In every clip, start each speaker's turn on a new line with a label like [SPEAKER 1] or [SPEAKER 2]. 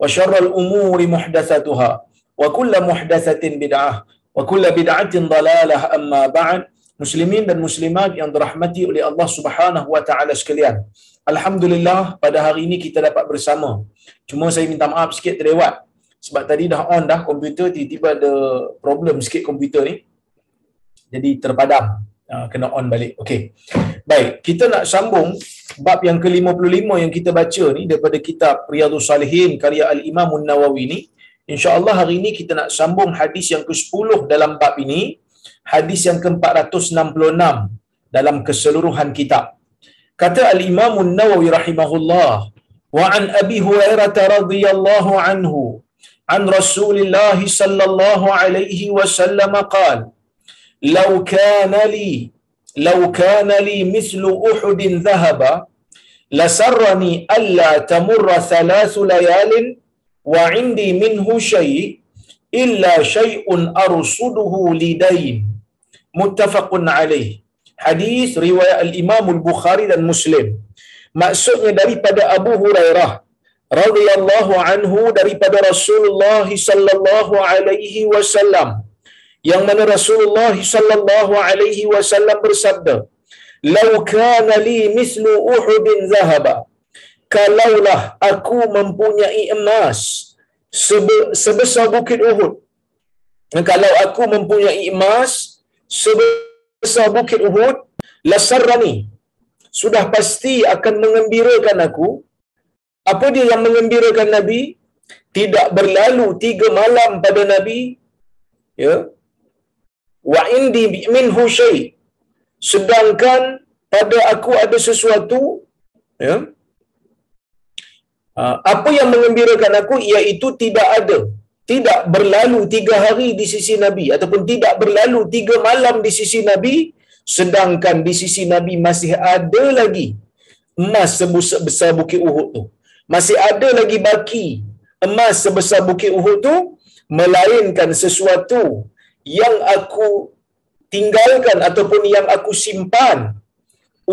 [SPEAKER 1] wa syarrul umuri muhdatsatuha wa kullu muhdatsatin bid'ah wa kullu bid'atin dalalah amma ba'd. Muslimin dan muslimat yang dirahmati oleh Allah Subhanahu wa taala sekalian. Alhamdulillah pada hari ini kita dapat bersama. Cuma saya minta maaf sikit terlewat. Sebab tadi dah on dah komputer tiba-tiba ada problem sikit komputer ni. Jadi terpadam. Uh, kena on balik. Okey. Baik, kita nak sambung bab yang ke-55 yang kita baca ni daripada kitab Riyadhus Salihin karya Al-Imam An-Nawawi ni. Insya-Allah hari ini kita nak sambung hadis yang ke-10 dalam bab ini hadis yang ke-466 dalam keseluruhan kitab. Kata Al-Imam An-Nawawi rahimahullah, wa an Abi Hurairah radhiyallahu anhu an Rasulillah sallallahu alaihi wasallam qala law kana li law kana li mithlu Uhud dhahaba lasarrani alla tamurra thalath layalin wa indi minhu shay' illa shay'un arsuduhu lidain muttafaqun alaih hadis riwayat al-Imam al-Bukhari dan Muslim. Maksudnya daripada Abu Hurairah radhiyallahu anhu daripada Rasulullah sallallahu alaihi wasallam yang mana Rasulullah sallallahu alaihi wasallam bersabda "Lau kana li mithlu Uhudin zahaba" kalaulah aku mempunyai emas sebesar bukit Uhud. Kalau aku mempunyai emas sebesar bukit Uhud lasarrani sudah pasti akan mengembirakan aku. Apa dia yang mengembirakan Nabi? Tidak berlalu tiga malam pada Nabi ya wa indi minhu syai. Sedangkan pada aku ada sesuatu ya apa yang mengembirakan aku iaitu tidak ada. Tidak berlalu tiga hari di sisi Nabi ataupun tidak berlalu tiga malam di sisi Nabi sedangkan di sisi Nabi masih ada lagi emas sebesar bukit Uhud tu. Masih ada lagi baki emas sebesar bukit Uhud tu melainkan sesuatu yang aku tinggalkan ataupun yang aku simpan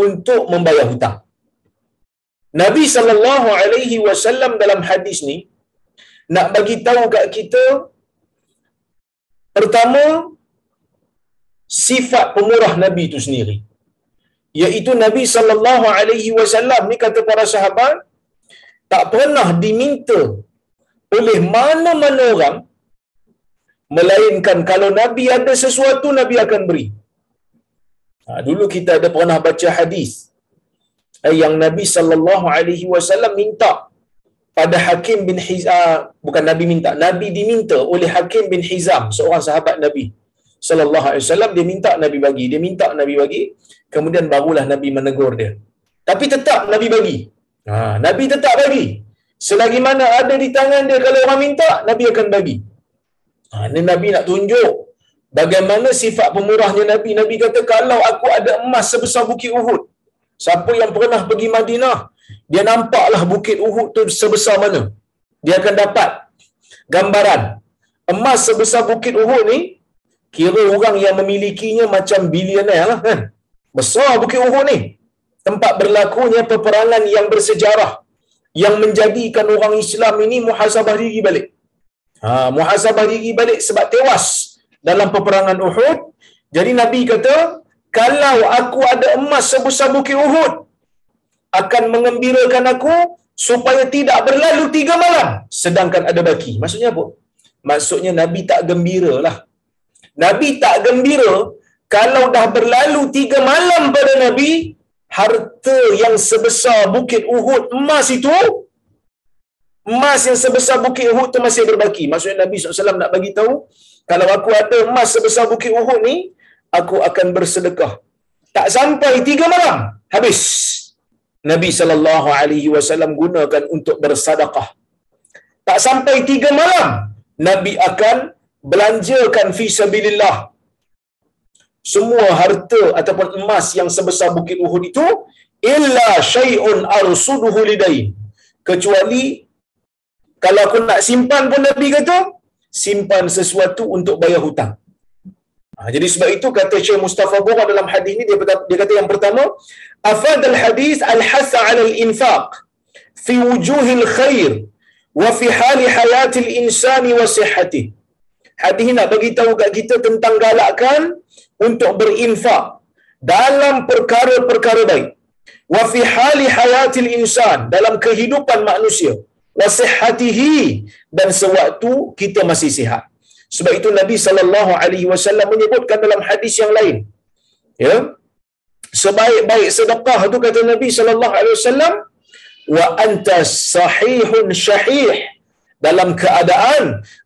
[SPEAKER 1] untuk membayar hutang. Nabi sallallahu alaihi wasallam dalam hadis ni nak bagi tahu kat kita pertama sifat pemurah Nabi itu sendiri. Iaitu Nabi sallallahu alaihi wasallam ni kata para sahabat tak pernah diminta oleh mana-mana orang melainkan kalau Nabi ada sesuatu Nabi akan beri. Ha, dulu kita ada pernah baca hadis eh, yang Nabi sallallahu alaihi wasallam minta pada Hakim bin Hizam bukan Nabi minta Nabi diminta oleh Hakim bin Hizam seorang sahabat Nabi sallallahu alaihi wasallam dia minta Nabi bagi dia minta Nabi bagi kemudian barulah Nabi menegur dia. Tapi tetap Nabi bagi. Ha, Nabi tetap bagi. Selagi mana ada di tangan dia kalau orang minta Nabi akan bagi ha, ini Nabi nak tunjuk bagaimana sifat pemurahnya Nabi Nabi kata kalau aku ada emas sebesar bukit Uhud siapa yang pernah pergi Madinah dia nampaklah bukit Uhud tu sebesar mana. Dia akan dapat gambaran. Emas sebesar bukit Uhud ni, kira orang yang memilikinya macam bilioner lah kan. Besar bukit Uhud ni. Tempat berlakunya peperangan yang bersejarah yang menjadikan orang Islam ini muhasabah diri balik. Ha, muhasabah diri balik sebab tewas dalam peperangan Uhud. Jadi Nabi kata, kalau aku ada emas sebesar bukit Uhud, akan mengembirakan aku supaya tidak berlalu tiga malam sedangkan ada baki. Maksudnya apa? Maksudnya Nabi tak gembira lah. Nabi tak gembira kalau dah berlalu tiga malam pada Nabi, harta yang sebesar bukit Uhud emas itu, emas yang sebesar bukit Uhud itu masih berbaki. Maksudnya Nabi SAW nak bagi tahu, kalau aku ada emas sebesar bukit Uhud ni, aku akan bersedekah. Tak sampai tiga malam, habis. Nabi sallallahu alaihi wasallam gunakan untuk bersedekah. Tak sampai tiga malam, Nabi akan belanjakan fi sabilillah semua harta ataupun emas yang sebesar bukit Uhud itu illa syai'un arsuduhu lidain kecuali kalau aku nak simpan pun Nabi kata simpan sesuatu untuk bayar hutang. Ha, jadi sebab itu kata Syekh Mustafa Bura dalam hadis ini dia, dia kata yang pertama afad al hadis al hasa ala al infaq fi wujuhil khair wa fi hali hayatil insani wa sihhatih hadis nak bagi tahu kat kita tentang galakkan untuk berinfak dalam perkara-perkara baik. Wa fi hali hayatil insan dalam kehidupan manusia wa sihhatihi. Dan sewaktu kita masih sihat. Sebab itu Nabi sallallahu alaihi wasallam menyebutkan dalam hadis yang lain. Ya. Sebaik-baik sedekah itu kata Nabi sallallahu alaihi wasallam wa anta sahihun syahih. Dalam keadaan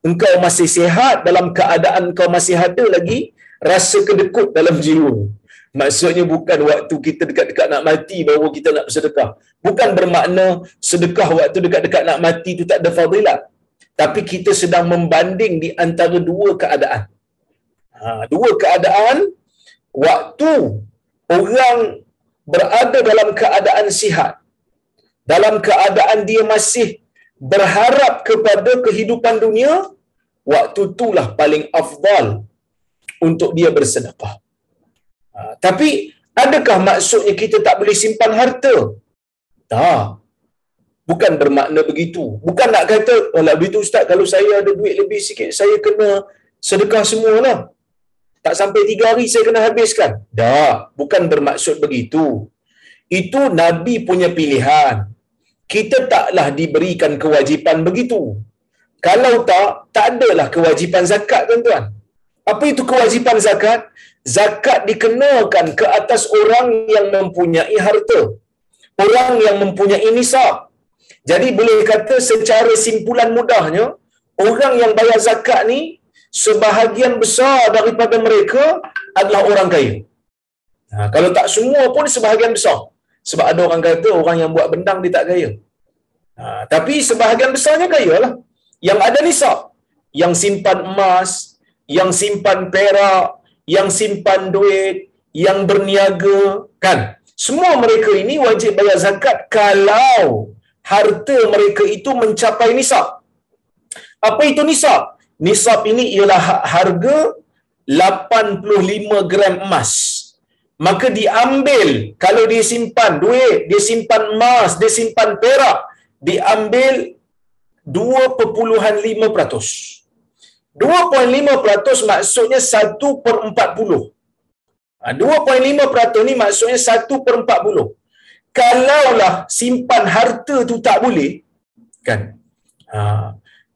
[SPEAKER 1] engkau masih sihat dalam keadaan engkau masih ada lagi rasa kedekut dalam jiwa. Maksudnya bukan waktu kita dekat-dekat nak mati baru kita nak bersedekah. Bukan bermakna sedekah waktu dekat-dekat nak mati itu tak ada fadilat. Tapi kita sedang membanding di antara dua keadaan. Ha, dua keadaan waktu orang berada dalam keadaan sihat. Dalam keadaan dia masih berharap kepada kehidupan dunia, waktu itulah paling afdal untuk dia bersedekah. Ha, tapi adakah maksudnya kita tak boleh simpan harta? Tak. Bukan bermakna begitu. Bukan nak kata, oh lah begitu Ustaz, kalau saya ada duit lebih sikit, saya kena sedekah semualah. Tak sampai tiga hari saya kena habiskan. Tak. Bukan bermaksud begitu. Itu Nabi punya pilihan. Kita taklah diberikan kewajipan begitu. Kalau tak, tak adalah kewajipan zakat tuan-tuan. Apa itu kewajipan zakat? Zakat dikenakan ke atas orang yang mempunyai harta. Orang yang mempunyai nisab. Jadi boleh kata secara simpulan mudahnya, orang yang bayar zakat ni, sebahagian besar daripada mereka adalah orang kaya. Ha, kalau tak semua pun sebahagian besar. Sebab ada orang kata orang yang buat bendang dia tak kaya. Ha, tapi sebahagian besarnya kaya lah. Yang ada nisab. Yang simpan emas, yang simpan perak, yang simpan duit, yang berniaga, kan? Semua mereka ini wajib bayar zakat kalau harta mereka itu mencapai nisab. Apa itu nisab? Nisab ini ialah ha-, harga 85 gram emas. Maka diambil kalau dia simpan duit, dia simpan emas, dia simpan perak, diambil 2.5%. 2.5% maksudnya 1 per 40. 2.5% ni maksudnya 1 per 40. Kalaulah simpan harta tu tak boleh, kan? Ha.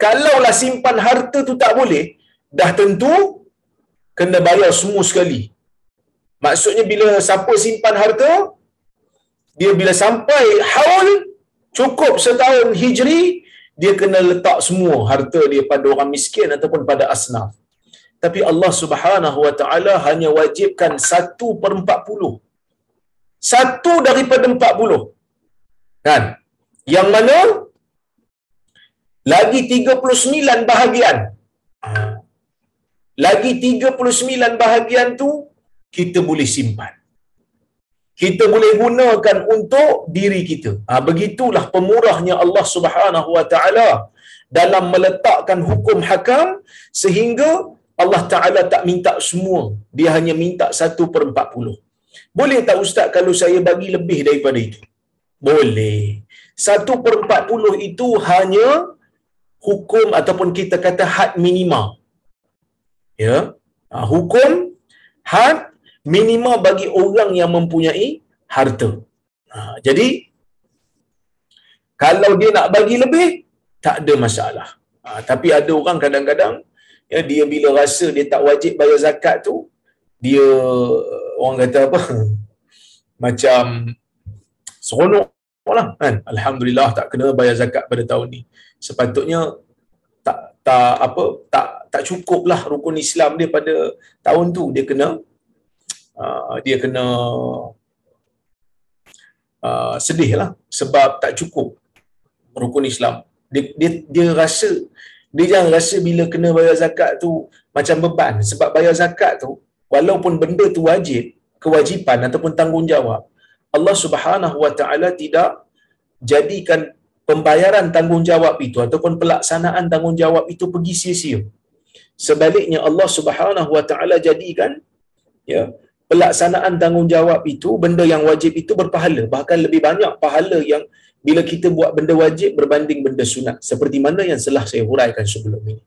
[SPEAKER 1] Kalaulah simpan harta tu tak boleh, dah tentu kena bayar semua sekali. Maksudnya bila siapa simpan harta, dia bila sampai haul, cukup setahun hijri, dia kena letak semua harta dia pada orang miskin ataupun pada asnaf. Tapi Allah Subhanahu Wa Taala hanya wajibkan satu per empat puluh. Satu daripada empat puluh. Kan? Yang mana? Lagi tiga puluh sembilan bahagian. Lagi tiga puluh sembilan bahagian tu kita boleh simpan kita boleh gunakan untuk diri kita. Ha, begitulah pemurahnya Allah Subhanahu Wa Taala dalam meletakkan hukum hakam sehingga Allah Taala tak minta semua, dia hanya minta satu per empat puluh. Boleh tak Ustaz kalau saya bagi lebih daripada itu? Boleh. satu per empat puluh itu hanya hukum ataupun kita kata had minima. Ya, ha, hukum had minima bagi orang yang mempunyai harta. Ha, jadi kalau dia nak bagi lebih, tak ada masalah. Ha, tapi ada orang kadang-kadang ya dia bila rasa dia tak wajib bayar zakat tu, dia orang kata apa? Macam seronok lah kan. Alhamdulillah tak kena bayar zakat pada tahun ni. Sepatutnya tak tak apa tak tak cukup lah rukun Islam dia pada tahun tu dia kena uh, dia kena uh, sedih lah sebab tak cukup rukun Islam. Dia, dia, dia rasa, dia jangan rasa bila kena bayar zakat tu macam beban. Sebab bayar zakat tu, walaupun benda tu wajib, kewajipan ataupun tanggungjawab, Allah subhanahu wa ta'ala tidak jadikan pembayaran tanggungjawab itu ataupun pelaksanaan tanggungjawab itu pergi sia-sia. Sebaliknya Allah Subhanahu wa taala jadikan ya pelaksanaan tanggungjawab itu benda yang wajib itu berpahala. Bahkan lebih banyak pahala yang bila kita buat benda wajib berbanding benda sunat. Seperti mana yang telah saya huraikan sebelum ini.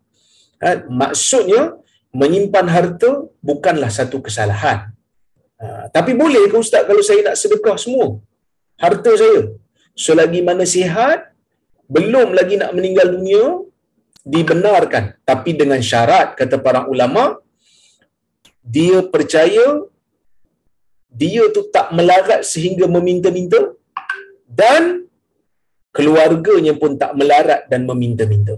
[SPEAKER 1] Ha, maksudnya menyimpan harta bukanlah satu kesalahan. Ha, tapi boleh ke ustaz kalau saya nak sedekah semua? Harta saya. Selagi mana sihat belum lagi nak meninggal dunia dibenarkan. Tapi dengan syarat kata para ulama dia percaya dia tu tak melarat sehingga meminta-minta dan keluarganya pun tak melarat dan meminta-minta.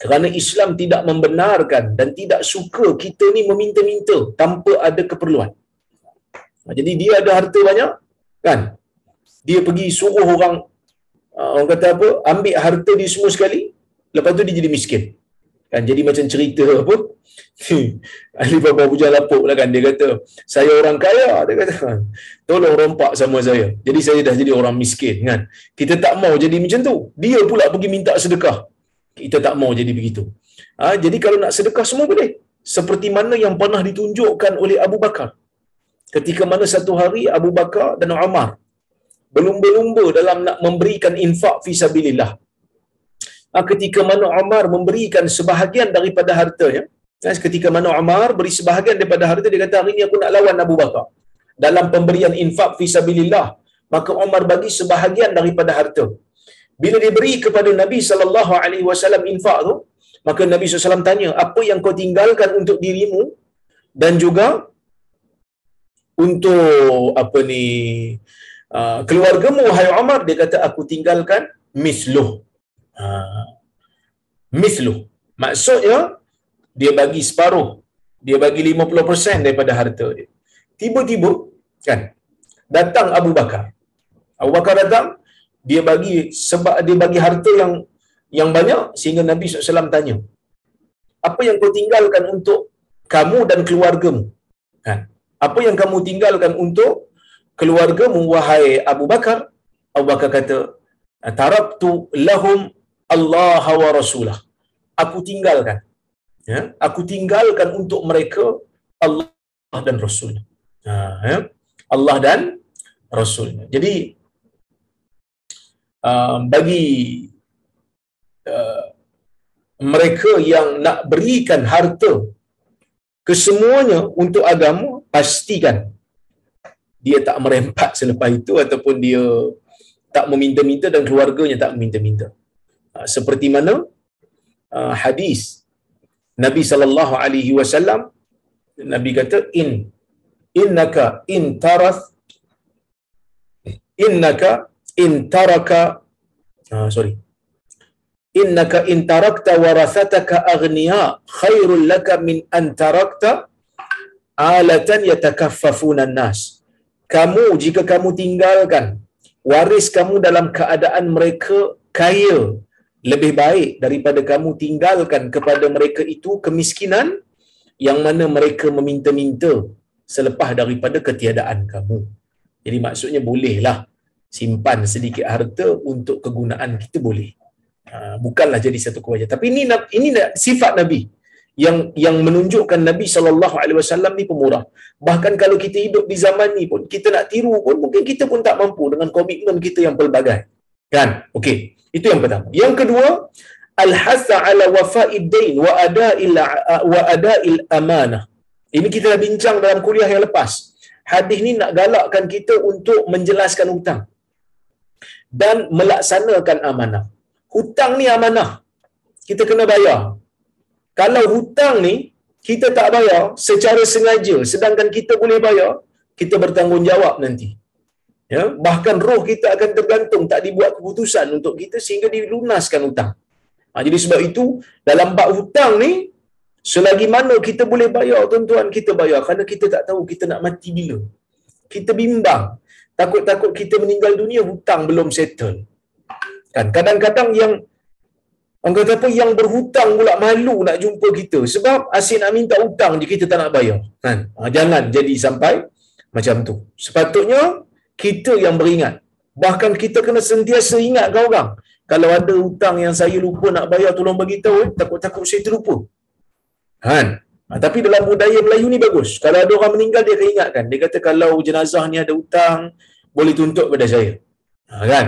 [SPEAKER 1] Kerana Islam tidak membenarkan dan tidak suka kita ni meminta-minta tanpa ada keperluan. Jadi dia ada harta banyak, kan? Dia pergi suruh orang, ah, orang kata apa, ambil harta dia semua sekali, lepas tu dia jadi miskin. Kan? Jadi macam cerita apa, ahli bapa puja lapuk lah kan, dia kata, saya orang kaya, dia kata, tolong rompak sama saya. Jadi saya dah jadi orang miskin, kan? Kita tak mau jadi macam tu. Dia pula pergi minta sedekah. Kita tak mau jadi begitu. Ha, jadi kalau nak sedekah semua boleh. Seperti mana yang pernah ditunjukkan oleh Abu Bakar. Ketika mana satu hari Abu Bakar dan Umar berlumba-lumba dalam nak memberikan infak fi sabilillah. Ha, ketika mana Umar memberikan sebahagian daripada hartanya, ha, ketika mana Umar beri sebahagian daripada harta dia kata hari ini aku nak lawan Abu Bakar. Dalam pemberian infak fi sabilillah, maka Umar bagi sebahagian daripada harta. Bila diberi kepada Nabi sallallahu alaihi wasallam infak tu, maka Nabi SAW tanya, apa yang kau tinggalkan untuk dirimu dan juga untuk apa ni uh, keluargamu? Wahai Umar dia kata aku tinggalkan misluh uh, misluh maksudnya dia bagi separuh. Dia bagi 50% daripada harta dia. Tiba-tiba kan datang Abu Bakar. Abu Bakar datang dia bagi sebab dia bagi harta yang yang banyak sehingga Nabi SAW tanya apa yang kau tinggalkan untuk kamu dan keluargamu? Kan? Apa yang kamu tinggalkan untuk keluargamu wahai Abu Bakar? Abu Bakar kata taraktu lahum Allah wa rasulah. Aku tinggalkan. Ya? Aku tinggalkan untuk mereka Allah dan Rasul. Ha, ya? Allah dan Rasulnya jadi uh, bagi uh, mereka yang nak berikan harta kesemuanya untuk agama pastikan dia tak merempat selepas itu ataupun dia tak meminta-minta dan keluarganya tak meminta-minta. Ha, seperti mana? Uh, hadis Nabi sallallahu alaihi wasallam Nabi kata in innaka in tarath innaka in taraka uh, sorry innaka in tarakta warathataka aghniya khairul laka min an tarakta alatan yatakaffafuna nas kamu jika kamu tinggalkan waris kamu dalam keadaan mereka kaya lebih baik daripada kamu tinggalkan kepada mereka itu kemiskinan yang mana mereka meminta-minta selepas daripada ketiadaan kamu. Jadi maksudnya bolehlah simpan sedikit harta untuk kegunaan kita boleh. Ha, bukanlah jadi satu kewajipan. Tapi ini ini sifat Nabi yang yang menunjukkan Nabi sallallahu alaihi wasallam ni pemurah. Bahkan kalau kita hidup di zaman ni pun kita nak tiru pun mungkin kita pun tak mampu dengan komitmen kita yang pelbagai. Kan? Okey. Itu yang pertama. Yang kedua, al-hasa ala wafa'id dain wa ada'il wa ada'il amanah. Ini kita dah bincang dalam kuliah yang lepas. Hadis ni nak galakkan kita untuk menjelaskan hutang dan melaksanakan amanah. Hutang ni amanah. Kita kena bayar. Kalau hutang ni kita tak bayar secara sengaja sedangkan kita boleh bayar, kita bertanggungjawab nanti. Ya, bahkan roh kita akan tergantung tak dibuat keputusan untuk kita sehingga dilunaskan hutang. Ha, jadi sebab itu dalam bab hutang ni selagi mana kita boleh bayar tuan-tuan kita bayar kerana kita tak tahu kita nak mati bila. Kita bimbang. Takut-takut kita meninggal dunia hutang belum settle. Kan kadang-kadang yang Orang kata apa yang berhutang pula malu nak jumpa kita sebab asyik nak minta hutang je kita tak nak bayar. Kan? Ha, jangan jadi sampai macam tu. Sepatutnya kita yang beringat. Bahkan kita kena sentiasa ingat kau orang. Kalau ada hutang yang saya lupa nak bayar tolong bagi tahu eh. takut-takut saya terlupa. Kan? Ha, tapi dalam budaya Melayu ni bagus. Kalau ada orang meninggal dia ingatkan. Dia kata kalau jenazah ni ada hutang boleh tuntut pada saya. Ha, kan?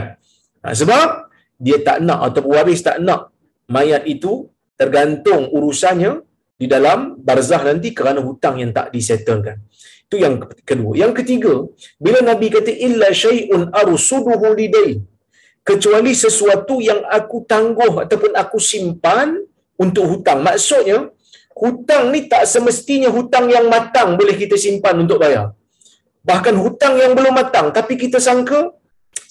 [SPEAKER 1] Ha, sebab dia tak nak atau waris tak nak mayat itu tergantung urusannya di dalam barzah nanti kerana hutang yang tak disettlekan. Itu yang kedua. Yang ketiga, bila Nabi kata illa syai'un arsuduhu lidain kecuali sesuatu yang aku tangguh ataupun aku simpan untuk hutang. Maksudnya, hutang ni tak semestinya hutang yang matang boleh kita simpan untuk bayar. Bahkan hutang yang belum matang tapi kita sangka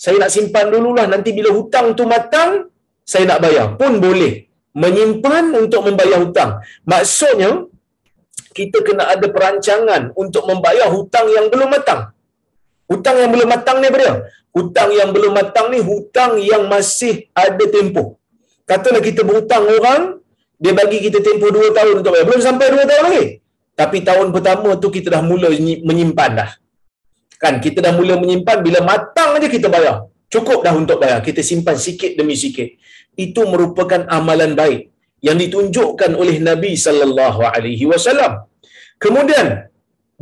[SPEAKER 1] saya nak simpan dululah nanti bila hutang tu matang saya nak bayar pun boleh menyimpan untuk membayar hutang maksudnya kita kena ada perancangan untuk membayar hutang yang belum matang. Hutang yang belum matang ni apa dia? Hutang yang belum matang ni hutang yang masih ada tempoh. Katalah kita berhutang orang dia bagi kita tempoh 2 tahun untuk bayar. Belum sampai 2 tahun lagi. Tapi tahun pertama tu kita dah mula menyimpan dah. Kan kita dah mula menyimpan bila matang aja kita bayar. Cukup dah untuk bayar. Kita simpan sikit demi sikit. Itu merupakan amalan baik yang ditunjukkan oleh Nabi sallallahu alaihi wasallam. Kemudian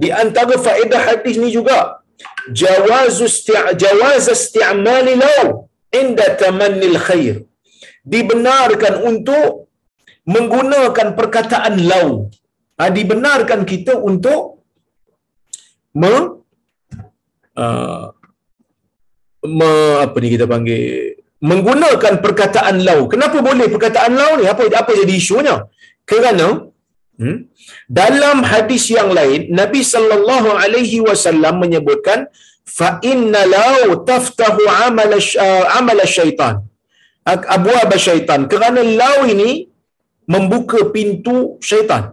[SPEAKER 1] di antara faedah hadis ni juga jawaz jawaz isti'mal law inda tamannil khair. Dibenarkan untuk menggunakan perkataan law ha, dibenarkan kita untuk me, uh, me, apa ni kita panggil menggunakan perkataan lau. Kenapa boleh perkataan lau ni? Apa apa jadi isunya? Kerana hmm, dalam hadis yang lain Nabi sallallahu alaihi wasallam menyebutkan fa inna lau taftahu amal uh, amal syaitan. Abwab syaitan. Kerana lau ini membuka pintu syaitan.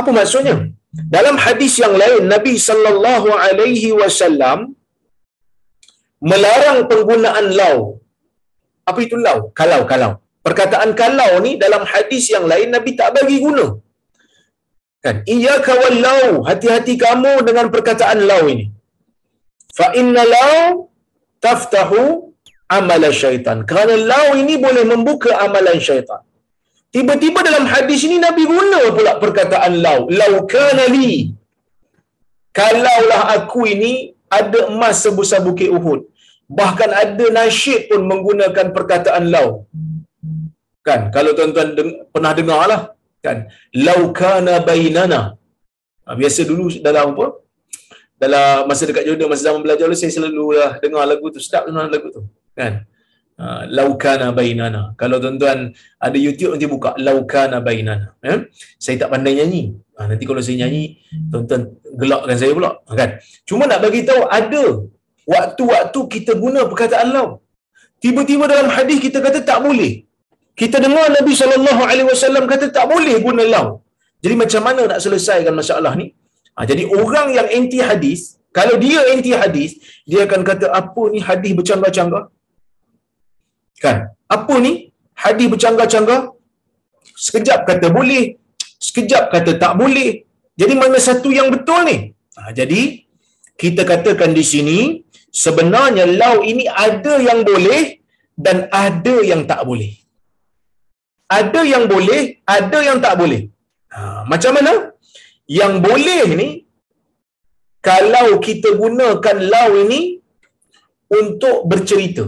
[SPEAKER 1] Apa maksudnya? Dalam hadis yang lain Nabi sallallahu alaihi wasallam melarang penggunaan lau. Apa itu lau? Kalau kalau. Perkataan kalau ni dalam hadis yang lain Nabi tak bagi guna. Kan? Iyyaka wal lau. Hati-hati kamu dengan perkataan lau ini. Fa inna lau taftahu amal syaitan. Kerana lau ini boleh membuka amalan syaitan. Tiba-tiba dalam hadis ini Nabi guna pula perkataan lau. Lau kana li. Kalaulah aku ini ada emas sebesar bukit Uhud. Bahkan ada nasyid pun menggunakan perkataan lau. Kan? Kalau tuan-tuan deng- pernah dengar lah. Kan? Lau kana bainana. Ha, biasa dulu dalam apa? Dalam masa dekat Jordan, masa zaman belajar dulu, saya selalu lah dengar lagu tu. Sedap dengar lagu tu. Kan? Uh, laukana bainana. Kalau tuan-tuan ada YouTube nanti buka laukana bainana. Eh? Saya tak pandai nyanyi. Ha, nanti kalau saya nyanyi, tuan-tuan gelakkan saya pula. Kan? Cuma nak bagi tahu ada waktu-waktu kita guna perkataan lau. Tiba-tiba dalam hadis kita kata tak boleh. Kita dengar Nabi sallallahu alaihi wasallam kata tak boleh guna lau. Jadi macam mana nak selesaikan masalah ni? Ha, jadi orang yang anti hadis, kalau dia anti hadis, dia akan kata apa ni hadis bercanggah-canggah? Kan? Apa ni? Hadis bercanggah-canggah? Sekejap kata boleh, sekejap kata tak boleh. Jadi mana satu yang betul ni? Ha, jadi kita katakan di sini sebenarnya lau ini ada yang boleh dan ada yang tak boleh. Ada yang boleh, ada yang tak boleh. Ha, macam mana? Yang boleh ni kalau kita gunakan lau ini untuk bercerita.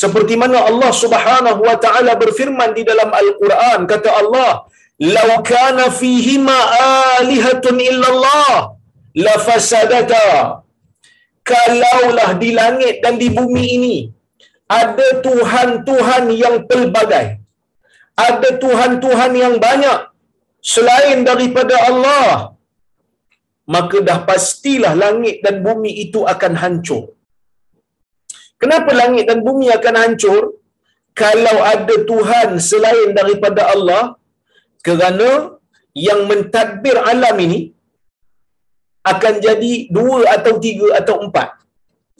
[SPEAKER 1] Seperti mana Allah Subhanahu wa taala berfirman di dalam Al-Quran kata Allah, "Lau kana fihi ma alihatun illallah la fasadata." Kalaulah di langit dan di bumi ini ada tuhan-tuhan yang pelbagai. Ada tuhan-tuhan yang banyak selain daripada Allah. Maka dah pastilah langit dan bumi itu akan hancur. Kenapa langit dan bumi akan hancur? Kalau ada Tuhan selain daripada Allah, kerana yang mentadbir alam ini akan jadi dua atau tiga atau empat.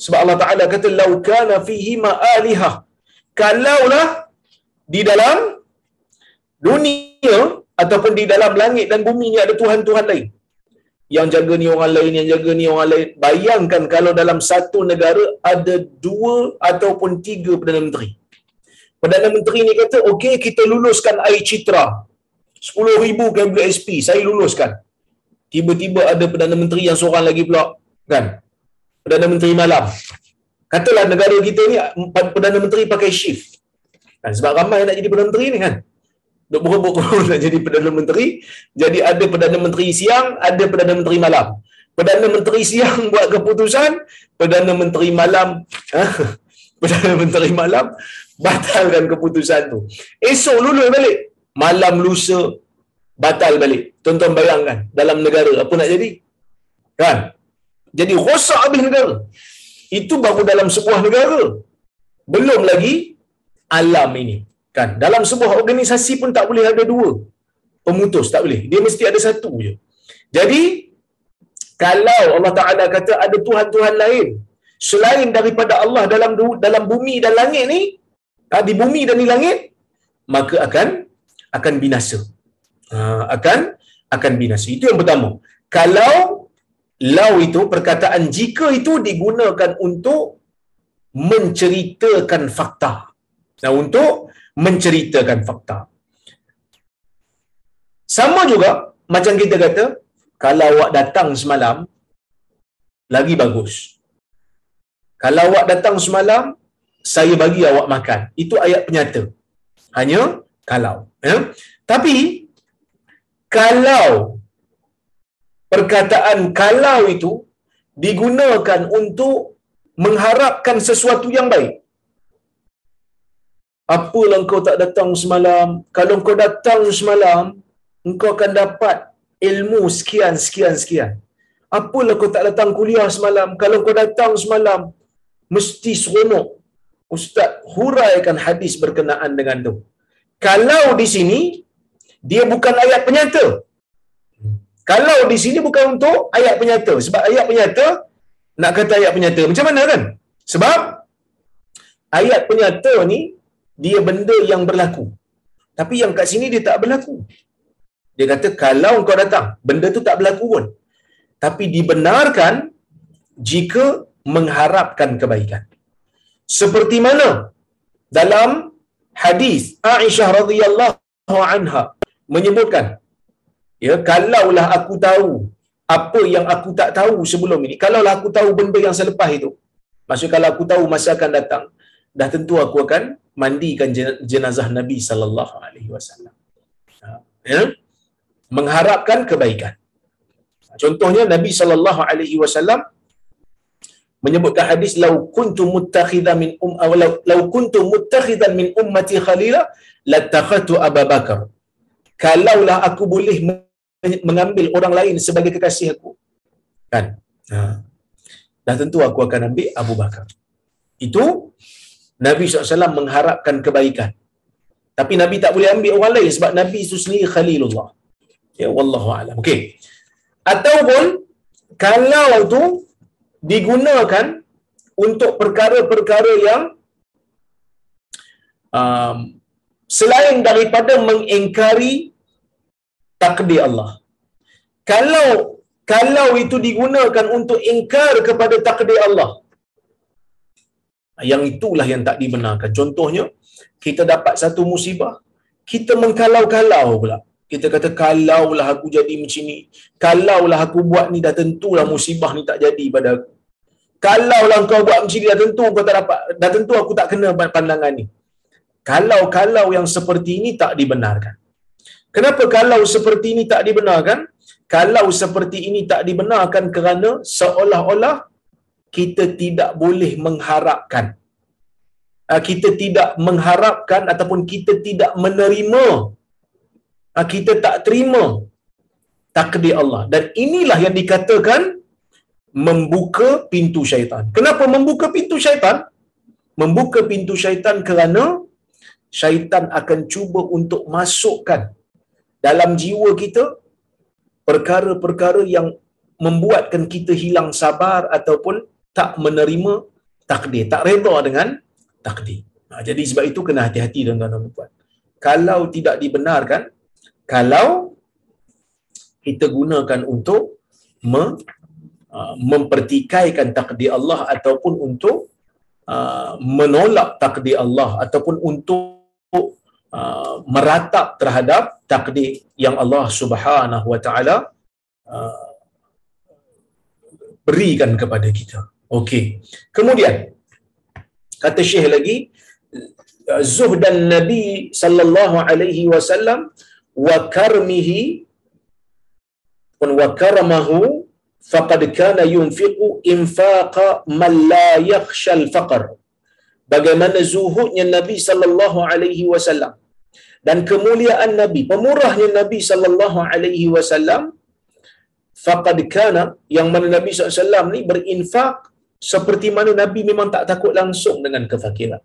[SPEAKER 1] Sebab Allah Ta'ala kata, Lau kana fihi ma'alihah. Kalaulah di dalam dunia ataupun di dalam langit dan bumi ni ada Tuhan-Tuhan lain. Yang jaga ni orang lain, yang jaga ni orang lain. Bayangkan kalau dalam satu negara ada dua ataupun tiga Perdana Menteri. Perdana Menteri ni kata, okey kita luluskan air citra. 10,000 KWSP, saya luluskan. Tiba-tiba ada Perdana Menteri yang seorang lagi pula. Kan? Perdana Menteri malam. Katalah negara kita ni Perdana Menteri pakai shift. Kan? Sebab ramai nak jadi Perdana Menteri ni kan. Duk berebut nak jadi Perdana Menteri. Jadi ada Perdana Menteri siang, ada Perdana Menteri malam. Perdana Menteri siang buat keputusan, Perdana Menteri malam ha? Perdana Menteri malam batalkan keputusan tu. Esok lulus balik. Malam lusa batal balik. Tonton bayangkan dalam negara apa nak jadi? Kan? Jadi rosak habis negara. Itu baru dalam sebuah negara. Belum lagi alam ini. Kan? Dalam sebuah organisasi pun tak boleh ada dua pemutus. Tak boleh. Dia mesti ada satu je. Jadi, kalau Allah Ta'ala kata ada Tuhan-Tuhan lain selain daripada Allah dalam dalam bumi dan langit ni, ha, di bumi dan di langit, maka akan akan binasa. Ha, akan akan binasa. Itu yang pertama. Kalau lau itu perkataan jika itu digunakan untuk menceritakan fakta. Nah, untuk menceritakan fakta. Sama juga macam kita kata, kalau awak datang semalam, lagi bagus. Kalau awak datang semalam, saya bagi awak makan. Itu ayat penyata. Hanya kalau. Ya? Tapi, kalau perkataan kalau itu digunakan untuk mengharapkan sesuatu yang baik, apalah engkau tak datang semalam? Kalau engkau datang semalam engkau akan dapat ilmu sekian sekian sekian. Apalah kau tak datang kuliah semalam? Kalau engkau datang semalam mesti seronok. Ustaz huraikan hadis berkenaan dengan tu. Kalau di sini dia bukan ayat penyata kalau di sini bukan untuk ayat penyata sebab ayat penyata nak kata ayat penyata macam mana kan sebab ayat penyata ni dia benda yang berlaku. Tapi yang kat sini dia tak berlaku. Dia kata kalau kau datang, benda tu tak berlaku pun. Tapi dibenarkan jika mengharapkan kebaikan. Seperti mana dalam hadis Aisyah radhiyallahu anha menyebutkan ya kalaulah aku tahu apa yang aku tak tahu sebelum ini kalaulah aku tahu benda yang selepas itu maksud kalau aku tahu masa akan datang dah tentu aku akan mandikan jenazah Nabi sallallahu alaihi wasallam. Ha, ya. Mengharapkan kebaikan. Contohnya Nabi sallallahu alaihi wasallam menyebutkan hadis lau kuntu muttakhidan min um aw lau kuntu muttakhidan min ummati khalila latakhatu Abu Bakar. Kalaulah aku boleh mengambil orang lain sebagai kekasih aku. Kan? Ha. Dah tentu aku akan ambil Abu Bakar. Itu Nabi SAW mengharapkan kebaikan. Tapi Nabi tak boleh ambil orang lain sebab Nabi itu sendiri Khalilullah. Ya, Wallahu a'lam. Okey. Ataupun, kalau tu digunakan untuk perkara-perkara yang um, selain daripada mengingkari takdir Allah. Kalau kalau itu digunakan untuk ingkar kepada takdir Allah, yang itulah yang tak dibenarkan. Contohnya, kita dapat satu musibah, kita mengkalau-kalau pula. Kita kata, kalaulah aku jadi macam ni, kalaulah aku buat ni, dah tentulah musibah ni tak jadi pada aku. Kalau lah kau buat macam ni, dah tentu kau tak dapat, dah tentu aku tak kena pandangan ni. Kalau-kalau yang seperti ini tak dibenarkan. Kenapa kalau seperti ini tak dibenarkan? Kalau seperti ini tak dibenarkan kerana seolah-olah kita tidak boleh mengharapkan. Ah, kita tidak mengharapkan ataupun kita tidak menerima. Ah, kita tak terima takdir Allah. Dan inilah yang dikatakan membuka pintu syaitan. Kenapa membuka pintu syaitan? Membuka pintu syaitan kerana syaitan akan cuba untuk masukkan dalam jiwa kita perkara-perkara yang membuatkan kita hilang sabar ataupun tak menerima takdir, tak redha dengan takdir. Ha, jadi sebab itu kena hati-hati tuan-tuan dan puan. Kalau tidak dibenarkan, kalau kita gunakan untuk me, uh, mempertikaikan takdir Allah ataupun untuk uh, menolak takdir Allah ataupun untuk uh, meratap terhadap takdir yang Allah Subhanahu Wa Taala uh, berikan kepada kita. Okey. Kemudian kata Syekh lagi zuhdan Nabi sallallahu alaihi wasallam wa karmihi wa karamahu faqad kana yunfiqu infaqa man la yakhsha al-faqr bagaimana zuhudnya Nabi sallallahu alaihi wasallam dan kemuliaan Nabi pemurahnya Nabi sallallahu alaihi wasallam faqad kana yang mana Nabi SAW ni berinfak seperti mana Nabi memang tak takut langsung dengan kefakiran.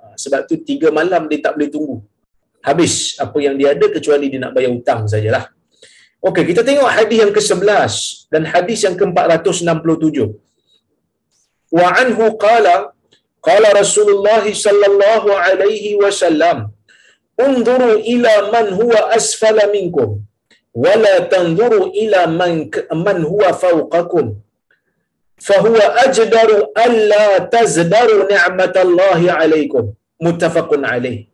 [SPEAKER 1] Ha, sebab tu tiga malam dia tak boleh tunggu. Habis apa yang dia ada kecuali dia nak bayar hutang sajalah. Okey, kita tengok hadis yang ke-11 dan hadis yang ke-467. Wa anhu qala qala Rasulullah sallallahu alaihi wasallam Unzuru ila man huwa asfala minkum wala tanzuru ila man man huwa fawqakum فهو أجدر ألا تزدروا نعمة الله عليكم. متفق عليه.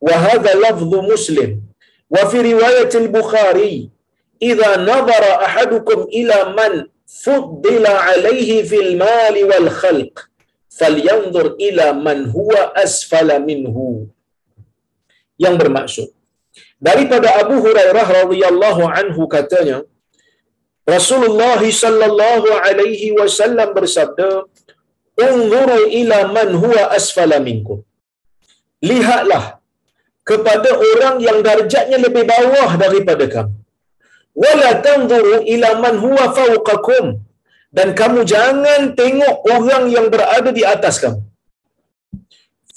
[SPEAKER 1] وهذا لفظ مسلم. وفي رواية البخاري إذا نظر أحدكم إلى من فضل عليه في المال والخلق فلينظر إلى من هو أسفل منه. Yang bermaksud daripada Abu Hurairah radhiyallahu anhu katanya Rasulullah sallallahu alaihi wasallam bersabda, "Unzuru ila man huwa asfala minkum." Lihatlah kepada orang yang darjatnya lebih bawah daripada kamu. Wala tanzuru ila man huwa fawqakum. Dan kamu jangan tengok orang yang berada di atas kamu.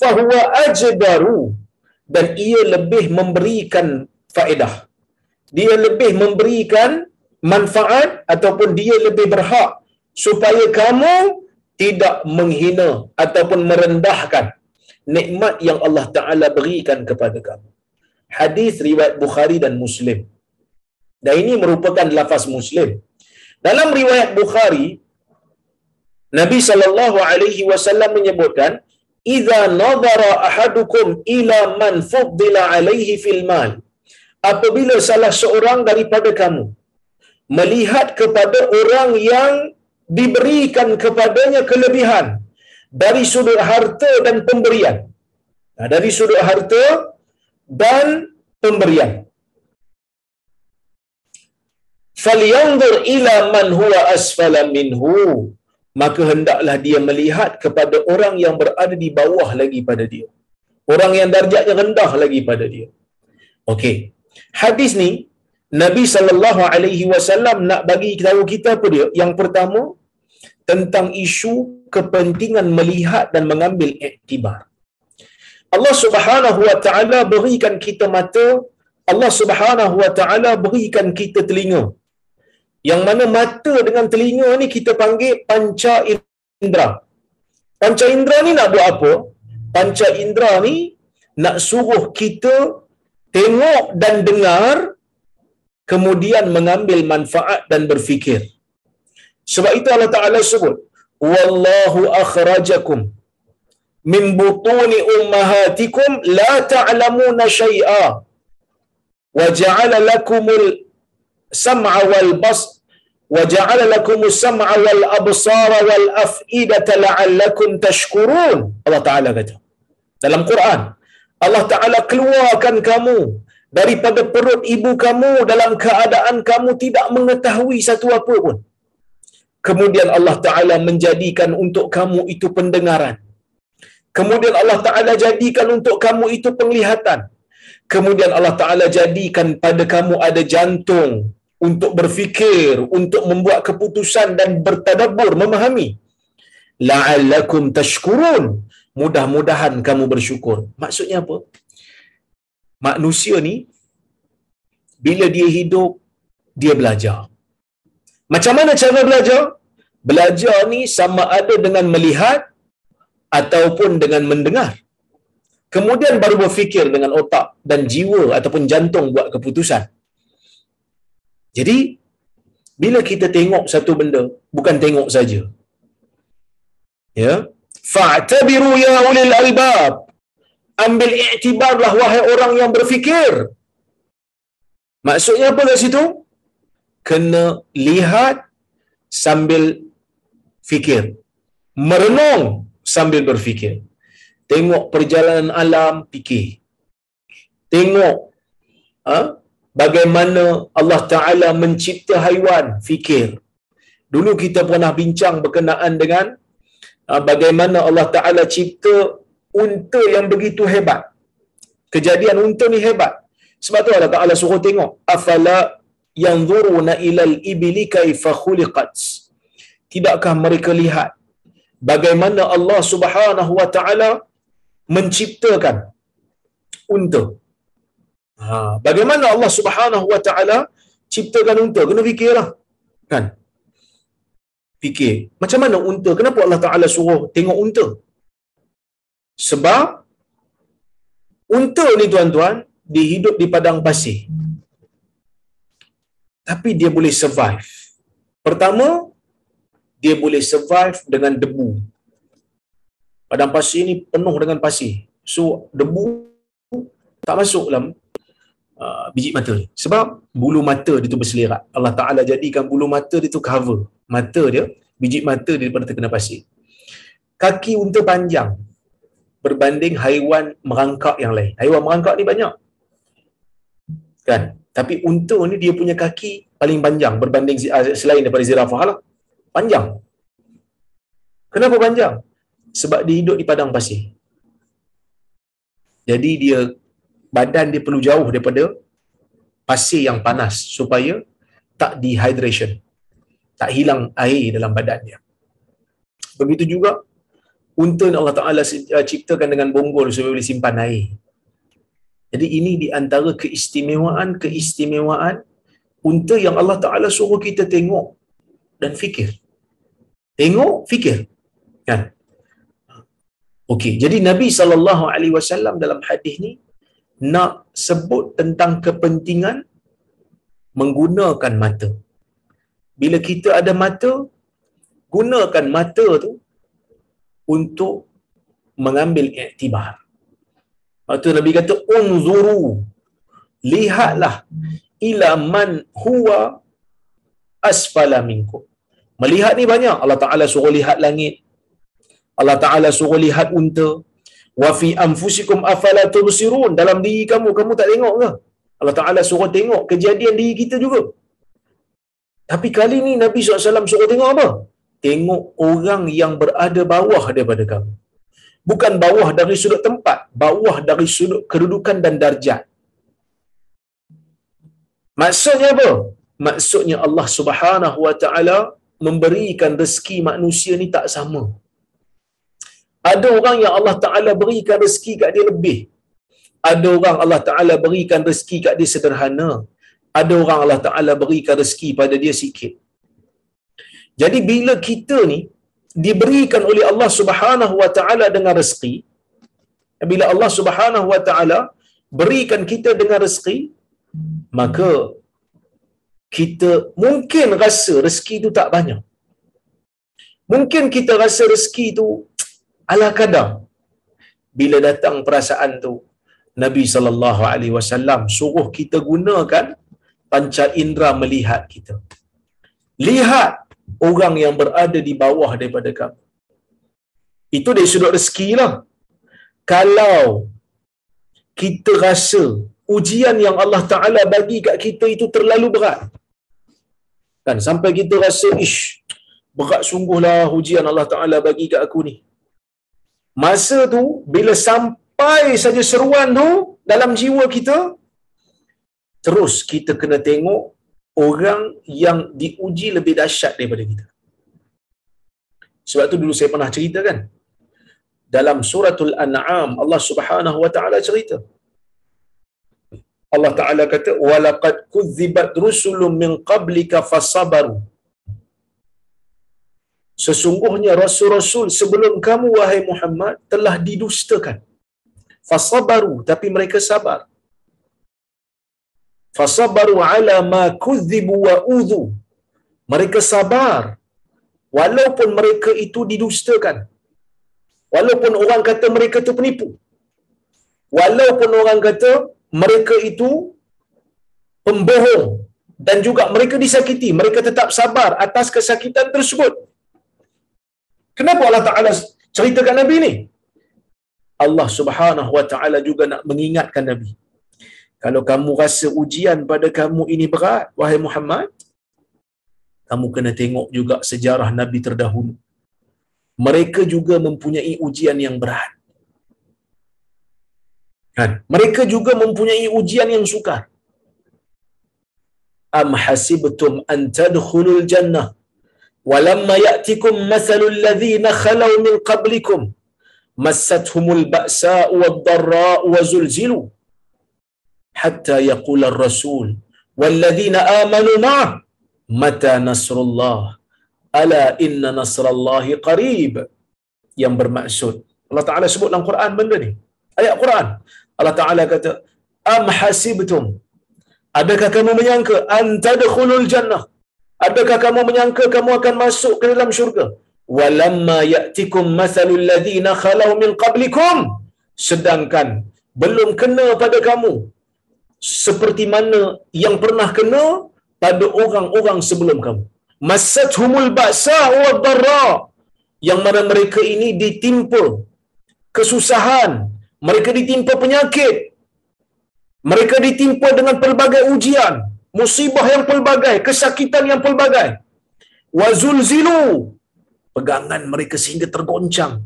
[SPEAKER 1] Fahuwa ajdaru dan ia lebih memberikan faedah. Dia lebih memberikan manfaat ataupun dia lebih berhak supaya kamu tidak menghina ataupun merendahkan nikmat yang Allah Taala berikan kepada kamu. Hadis riwayat Bukhari dan Muslim. Dan ini merupakan lafaz Muslim. Dalam riwayat Bukhari Nabi wasallam menyebutkan idza nadara ahadukum ila man fuddila alaihi fil mal apabila salah seorang daripada kamu melihat kepada orang yang diberikan kepadanya kelebihan dari sudut harta dan pemberian. Nah, dari sudut harta dan pemberian. Falyanzur ila man huwa asfala minhu. Maka hendaklah dia melihat kepada orang yang berada di bawah lagi pada dia. Orang yang darjatnya rendah lagi pada dia. Okey. Hadis ni Nabi sallallahu alaihi wasallam nak bagi tahu kita apa dia? Yang pertama tentang isu kepentingan melihat dan mengambil iktibar. Allah Subhanahu wa taala berikan kita mata, Allah Subhanahu wa taala berikan kita telinga. Yang mana mata dengan telinga ni kita panggil panca indera. Panca indera ni nak buat apa? Panca indera ni nak suruh kita tengok dan dengar kemudian mengambil manfaat dan berfikir. Sebab itu Allah Ta'ala sebut, Wallahu akhrajakum min butuni ummahatikum la ta'lamuna syai'a wa ja'ala lakumul sam'a wal bas wa ja'ala lakumus sam'a wal absara wal af'idata la'allakum tashkurun. Allah Taala kata dalam Quran Allah Taala keluarkan kamu daripada perut ibu kamu dalam keadaan kamu tidak mengetahui satu apa pun. Kemudian Allah Taala menjadikan untuk kamu itu pendengaran. Kemudian Allah Taala jadikan untuk kamu itu penglihatan. Kemudian Allah Taala jadikan pada kamu ada jantung untuk berfikir untuk membuat keputusan dan bertadabbur memahami. La'allakum tashkurun. Mudah-mudahan kamu bersyukur. Maksudnya apa? Manusia ni bila dia hidup dia belajar. Macam mana cara belajar? Belajar ni sama ada dengan melihat ataupun dengan mendengar. Kemudian baru berfikir dengan otak dan jiwa ataupun jantung buat keputusan jadi bila kita tengok satu benda bukan tengok saja. Ya? Fa'tabiru ya ulil albab. Ambil iktibarlah wahai orang yang berfikir. Maksudnya apa kat situ? Kena lihat sambil fikir. Merenung sambil berfikir. Tengok perjalanan alam fikir. Tengok ha? Bagaimana Allah Ta'ala mencipta haiwan? Fikir. Dulu kita pernah bincang berkenaan dengan ha, bagaimana Allah Ta'ala cipta unta yang begitu hebat. Kejadian unta ni hebat. Sebab tu Allah Ta'ala suruh tengok afala yanzuruna ilal ibili kaifa khuliqat? Tidakkah mereka lihat bagaimana Allah Subhanahu wa taala menciptakan unta ha bagaimana Allah Subhanahu wa taala ciptakan unta? Kena fikirlah. Kan? Fikir. Macam mana unta? Kenapa Allah Taala suruh tengok unta? Sebab unta ni tuan-tuan dia hidup di padang pasir. Tapi dia boleh survive. Pertama dia boleh survive dengan debu. Padang pasir ni penuh dengan pasir. So debu tak masuk dalam uh, biji mata ni. Sebab bulu mata dia tu berselerak Allah Taala jadikan bulu mata dia tu cover. Mata dia biji mata dia daripada terkena pasir. Kaki unta panjang berbanding haiwan merangkak yang lain. Haiwan merangkak ni banyak. Kan? Tapi unta ni dia punya kaki paling panjang berbanding ah, selain daripada zirafah lah. Panjang. Kenapa panjang? Sebab dia hidup di padang pasir. Jadi dia badan dia perlu jauh daripada pasir yang panas supaya tak dehydration tak hilang air dalam badan dia begitu juga unta Allah Ta'ala uh, ciptakan dengan bonggol supaya boleh simpan air jadi ini di antara keistimewaan-keistimewaan unta yang Allah Ta'ala suruh kita tengok dan fikir. Tengok, fikir. Kan? Okey, jadi Nabi wasallam dalam hadis ni nak sebut tentang kepentingan menggunakan mata. Bila kita ada mata, gunakan mata tu untuk mengambil iktibar. Lepas tu Nabi kata unzuru lihatlah ila man huwa asfala minkum. Melihat ni banyak. Allah Taala suruh lihat langit. Allah Taala suruh lihat unta. Wa fi anfusikum afala tubsirun. Dalam diri kamu kamu tak tengok ke? Allah Taala suruh tengok kejadian diri kita juga. Tapi kali ni Nabi SAW suruh tengok apa? Tengok orang yang berada bawah daripada kamu bukan bawah dari sudut tempat, bawah dari sudut kedudukan dan darjat. Maksudnya apa? Maksudnya Allah Subhanahu Wa Taala memberikan rezeki manusia ni tak sama. Ada orang yang Allah Taala berikan rezeki kat dia lebih. Ada orang Allah Taala berikan rezeki kat dia sederhana. Ada orang Allah Taala berikan rezeki pada dia sikit. Jadi bila kita ni diberikan oleh Allah Subhanahu wa taala dengan rezeki bila Allah Subhanahu wa taala berikan kita dengan rezeki maka kita mungkin rasa rezeki itu tak banyak mungkin kita rasa rezeki itu ala kadar bila datang perasaan tu Nabi sallallahu alaihi wasallam suruh kita gunakan panca indera melihat kita lihat orang yang berada di bawah daripada kamu. Itu dari sudut rezeki lah. Kalau kita rasa ujian yang Allah Ta'ala bagi kat kita itu terlalu berat. Kan sampai kita rasa, ish, berat sungguhlah ujian Allah Ta'ala bagi kat aku ni. Masa tu, bila sampai saja seruan tu dalam jiwa kita, terus kita kena tengok orang yang diuji lebih dahsyat daripada kita. Sebab tu dulu saya pernah cerita kan. Dalam suratul An'am Allah Subhanahu wa taala cerita. Allah Taala kata walaqad kudzibat rusulun min qablika fasabaru. Sesungguhnya rasul-rasul sebelum kamu wahai Muhammad telah didustakan. Fasabaru tapi mereka sabar. Fasabaru ala ma kudzibu wa udhu. Mereka sabar. Walaupun mereka itu didustakan. Walaupun orang kata mereka itu penipu. Walaupun orang kata mereka itu pembohong. Dan juga mereka disakiti. Mereka tetap sabar atas kesakitan tersebut kenapa Allah Taala ceritakan nabi ini Allah Subhanahu wa taala juga nak mengingatkan nabi kalau kamu rasa ujian pada kamu ini berat, wahai Muhammad, kamu kena tengok juga sejarah Nabi terdahulu. Mereka juga mempunyai ujian yang berat. Kan? Mereka juga mempunyai ujian yang sukar. Am hasibtum an tadkhulul jannah walamma ya'tikum mathalul ladzina khalaw min qablikum massathumul ba'sa'u wad-dharra'u wa zulzilu hatta yaqula ar-rasul walladzina amanu ma'ah mata nasrullah ala inna nasrallahi qarib yang bermaksud Allah Taala sebut dalam Quran benda ni ayat Quran Allah Taala kata am hasibtum adakah kamu menyangka antadkhulul jannah adakah kamu menyangka kamu akan masuk ke dalam syurga? Walamma ya'tikum mathalul ladzina khalau min qablikum. Sedangkan belum kena pada kamu. Seperti mana yang pernah kena pada orang-orang sebelum kamu. Masathumul ba'sa wa dharra yang mana mereka ini ditimpa kesusahan, mereka ditimpa penyakit, mereka ditimpa dengan pelbagai ujian, musibah yang pelbagai, kesakitan yang pelbagai. Wazulzilu pegangan mereka sehingga tergoncang.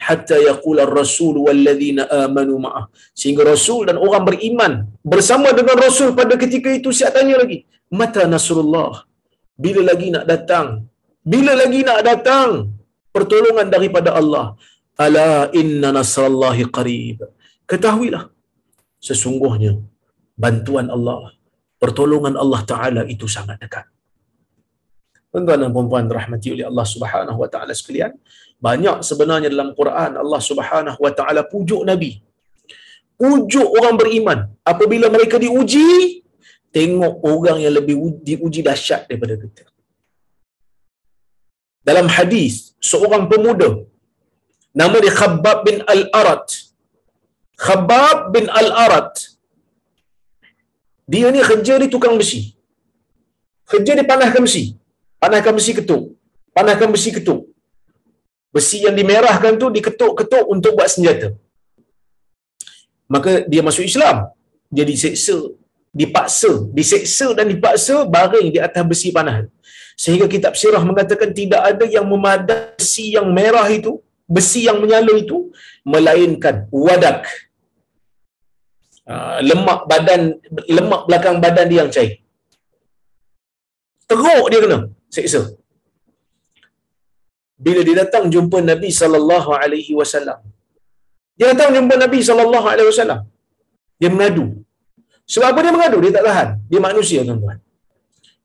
[SPEAKER 1] Hatta yaqula ar-rasul walladzina amanu ma'ah. Sehingga rasul dan orang beriman bersama dengan rasul pada ketika itu siap tanya lagi mata nasrullah? Bila lagi nak datang? Bila lagi nak datang? Pertolongan daripada Allah. Ala inna nasrallahi qarib. Ketahuilah sesungguhnya bantuan Allah pertolongan Allah taala itu sangat dekat Tuan-tuan dan puan-puan rahmati oleh Allah Subhanahu wa taala sekalian, banyak sebenarnya dalam Quran Allah Subhanahu wa taala pujuk nabi. Pujuk orang beriman apabila mereka diuji, tengok orang yang lebih diuji dahsyat daripada kita. Dalam hadis seorang pemuda nama dia Khabbab bin Al-Arat. Khabbab bin Al-Arat. Dia ni kerja di tukang besi. Kerja di panahkan besi. Panahkan besi ketuk. Panahkan besi ketuk. Besi yang dimerahkan tu diketuk-ketuk untuk buat senjata. Maka dia masuk Islam. Dia diseksa, dipaksa, diseksa dan dipaksa baring di atas besi panah. Sehingga kitab sirah mengatakan tidak ada yang memadai besi yang merah itu, besi yang menyala itu, melainkan wadak. Ah, lemak badan lemak belakang badan dia yang cair. Teruk dia kena seksa. Bila dia datang jumpa Nabi sallallahu alaihi wasallam. Dia datang jumpa Nabi sallallahu alaihi wasallam. Dia mengadu. Sebab apa dia mengadu? Dia tak tahan. Dia manusia tuan-tuan.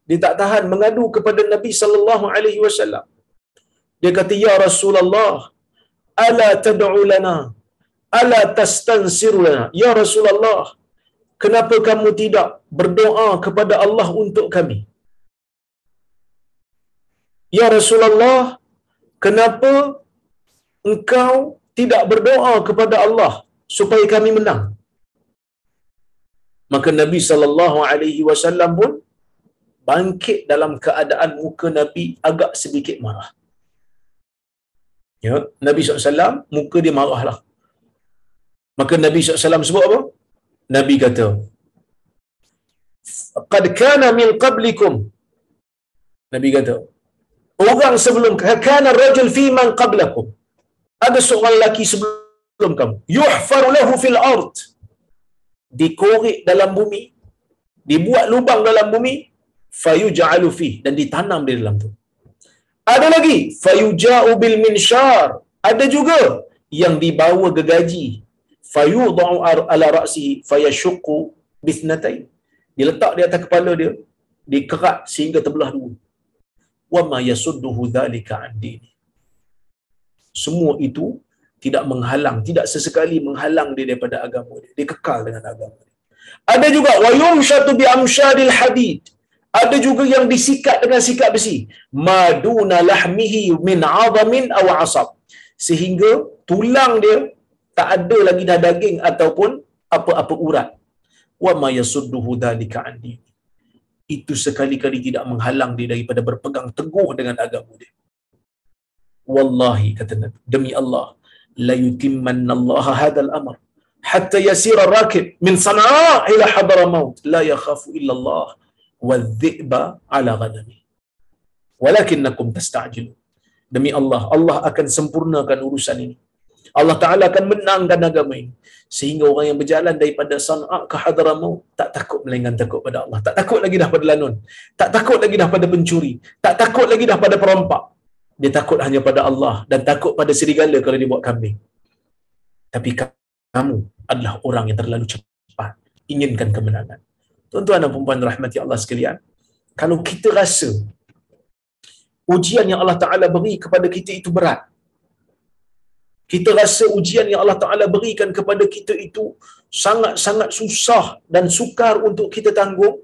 [SPEAKER 1] Dia tak tahan mengadu kepada Nabi sallallahu alaihi wasallam. Dia kata ya Rasulullah, ala tad'u lana? Ala tastansir lana? Ya Rasulullah, kenapa kamu tidak berdoa kepada Allah untuk kami? Ya Rasulullah, kenapa engkau tidak berdoa kepada Allah supaya kami menang? Maka Nabi sallallahu alaihi wasallam pun bangkit dalam keadaan muka Nabi agak sedikit marah. Ya, Nabi SAW, muka dia marahlah. Maka Nabi SAW sebut apa? Nabi kata, Qad kana min qablikum. Nabi kata, orang sebelum kana rajul fi man qablakum. Ada seorang lelaki sebelum kamu. Yuhfaru lahu fil ard. Dikorek dalam bumi. Dibuat lubang dalam bumi. Fayuja'alu fi. Dan ditanam di dalam tu. Ada lagi. Fayuja'u bil minshar. Ada juga yang dibawa gegaji. Fayudha'u ala ra'sihi. Fayashuku bisnatain. Diletak di atas kepala dia. Dikerat sehingga terbelah dua. Wa ma yasudduhu dhalika semua itu tidak menghalang, tidak sesekali menghalang dia daripada agama dia. Dia kekal dengan agama dia. Ada juga wayum syatu bi amsyadil hadid. Ada juga yang disikat dengan sikat besi. Maduna lahmihi min 'azamin aw 'asab. Sehingga tulang dia tak ada lagi dah daging ataupun apa-apa urat. Wa ma yasudduhu dhalika andi. Itu sekali-kali tidak menghalang dia daripada berpegang teguh dengan agama dia. Wallahi kata Nabi demi Allah la yutimmanna Allah hadzal amr. Hatta yasira rakib min sana'a ila hadramaut la yakhafu illa Allah wadh-dhi'ba ala ghanami walakinnakum tasta'jilun. Demi Allah Allah akan sempurnakan urusan ini Allah Ta'ala akan menangkan agama ini. Sehingga orang yang berjalan daripada Sana'a ke Hadramaut tak takut melainkan takut pada Allah. Tak takut lagi dah pada lanun. Tak takut lagi dah pada pencuri. Tak takut lagi dah pada perompak dia takut hanya pada Allah dan takut pada serigala kalau dia buat kambing. Tapi kamu adalah orang yang terlalu cepat inginkan kemenangan. Tuan-tuan dan puan rahmati Allah sekalian, kalau kita rasa ujian yang Allah Taala beri kepada kita itu berat, kita rasa ujian yang Allah Taala berikan kepada kita itu sangat-sangat susah dan sukar untuk kita tanggung,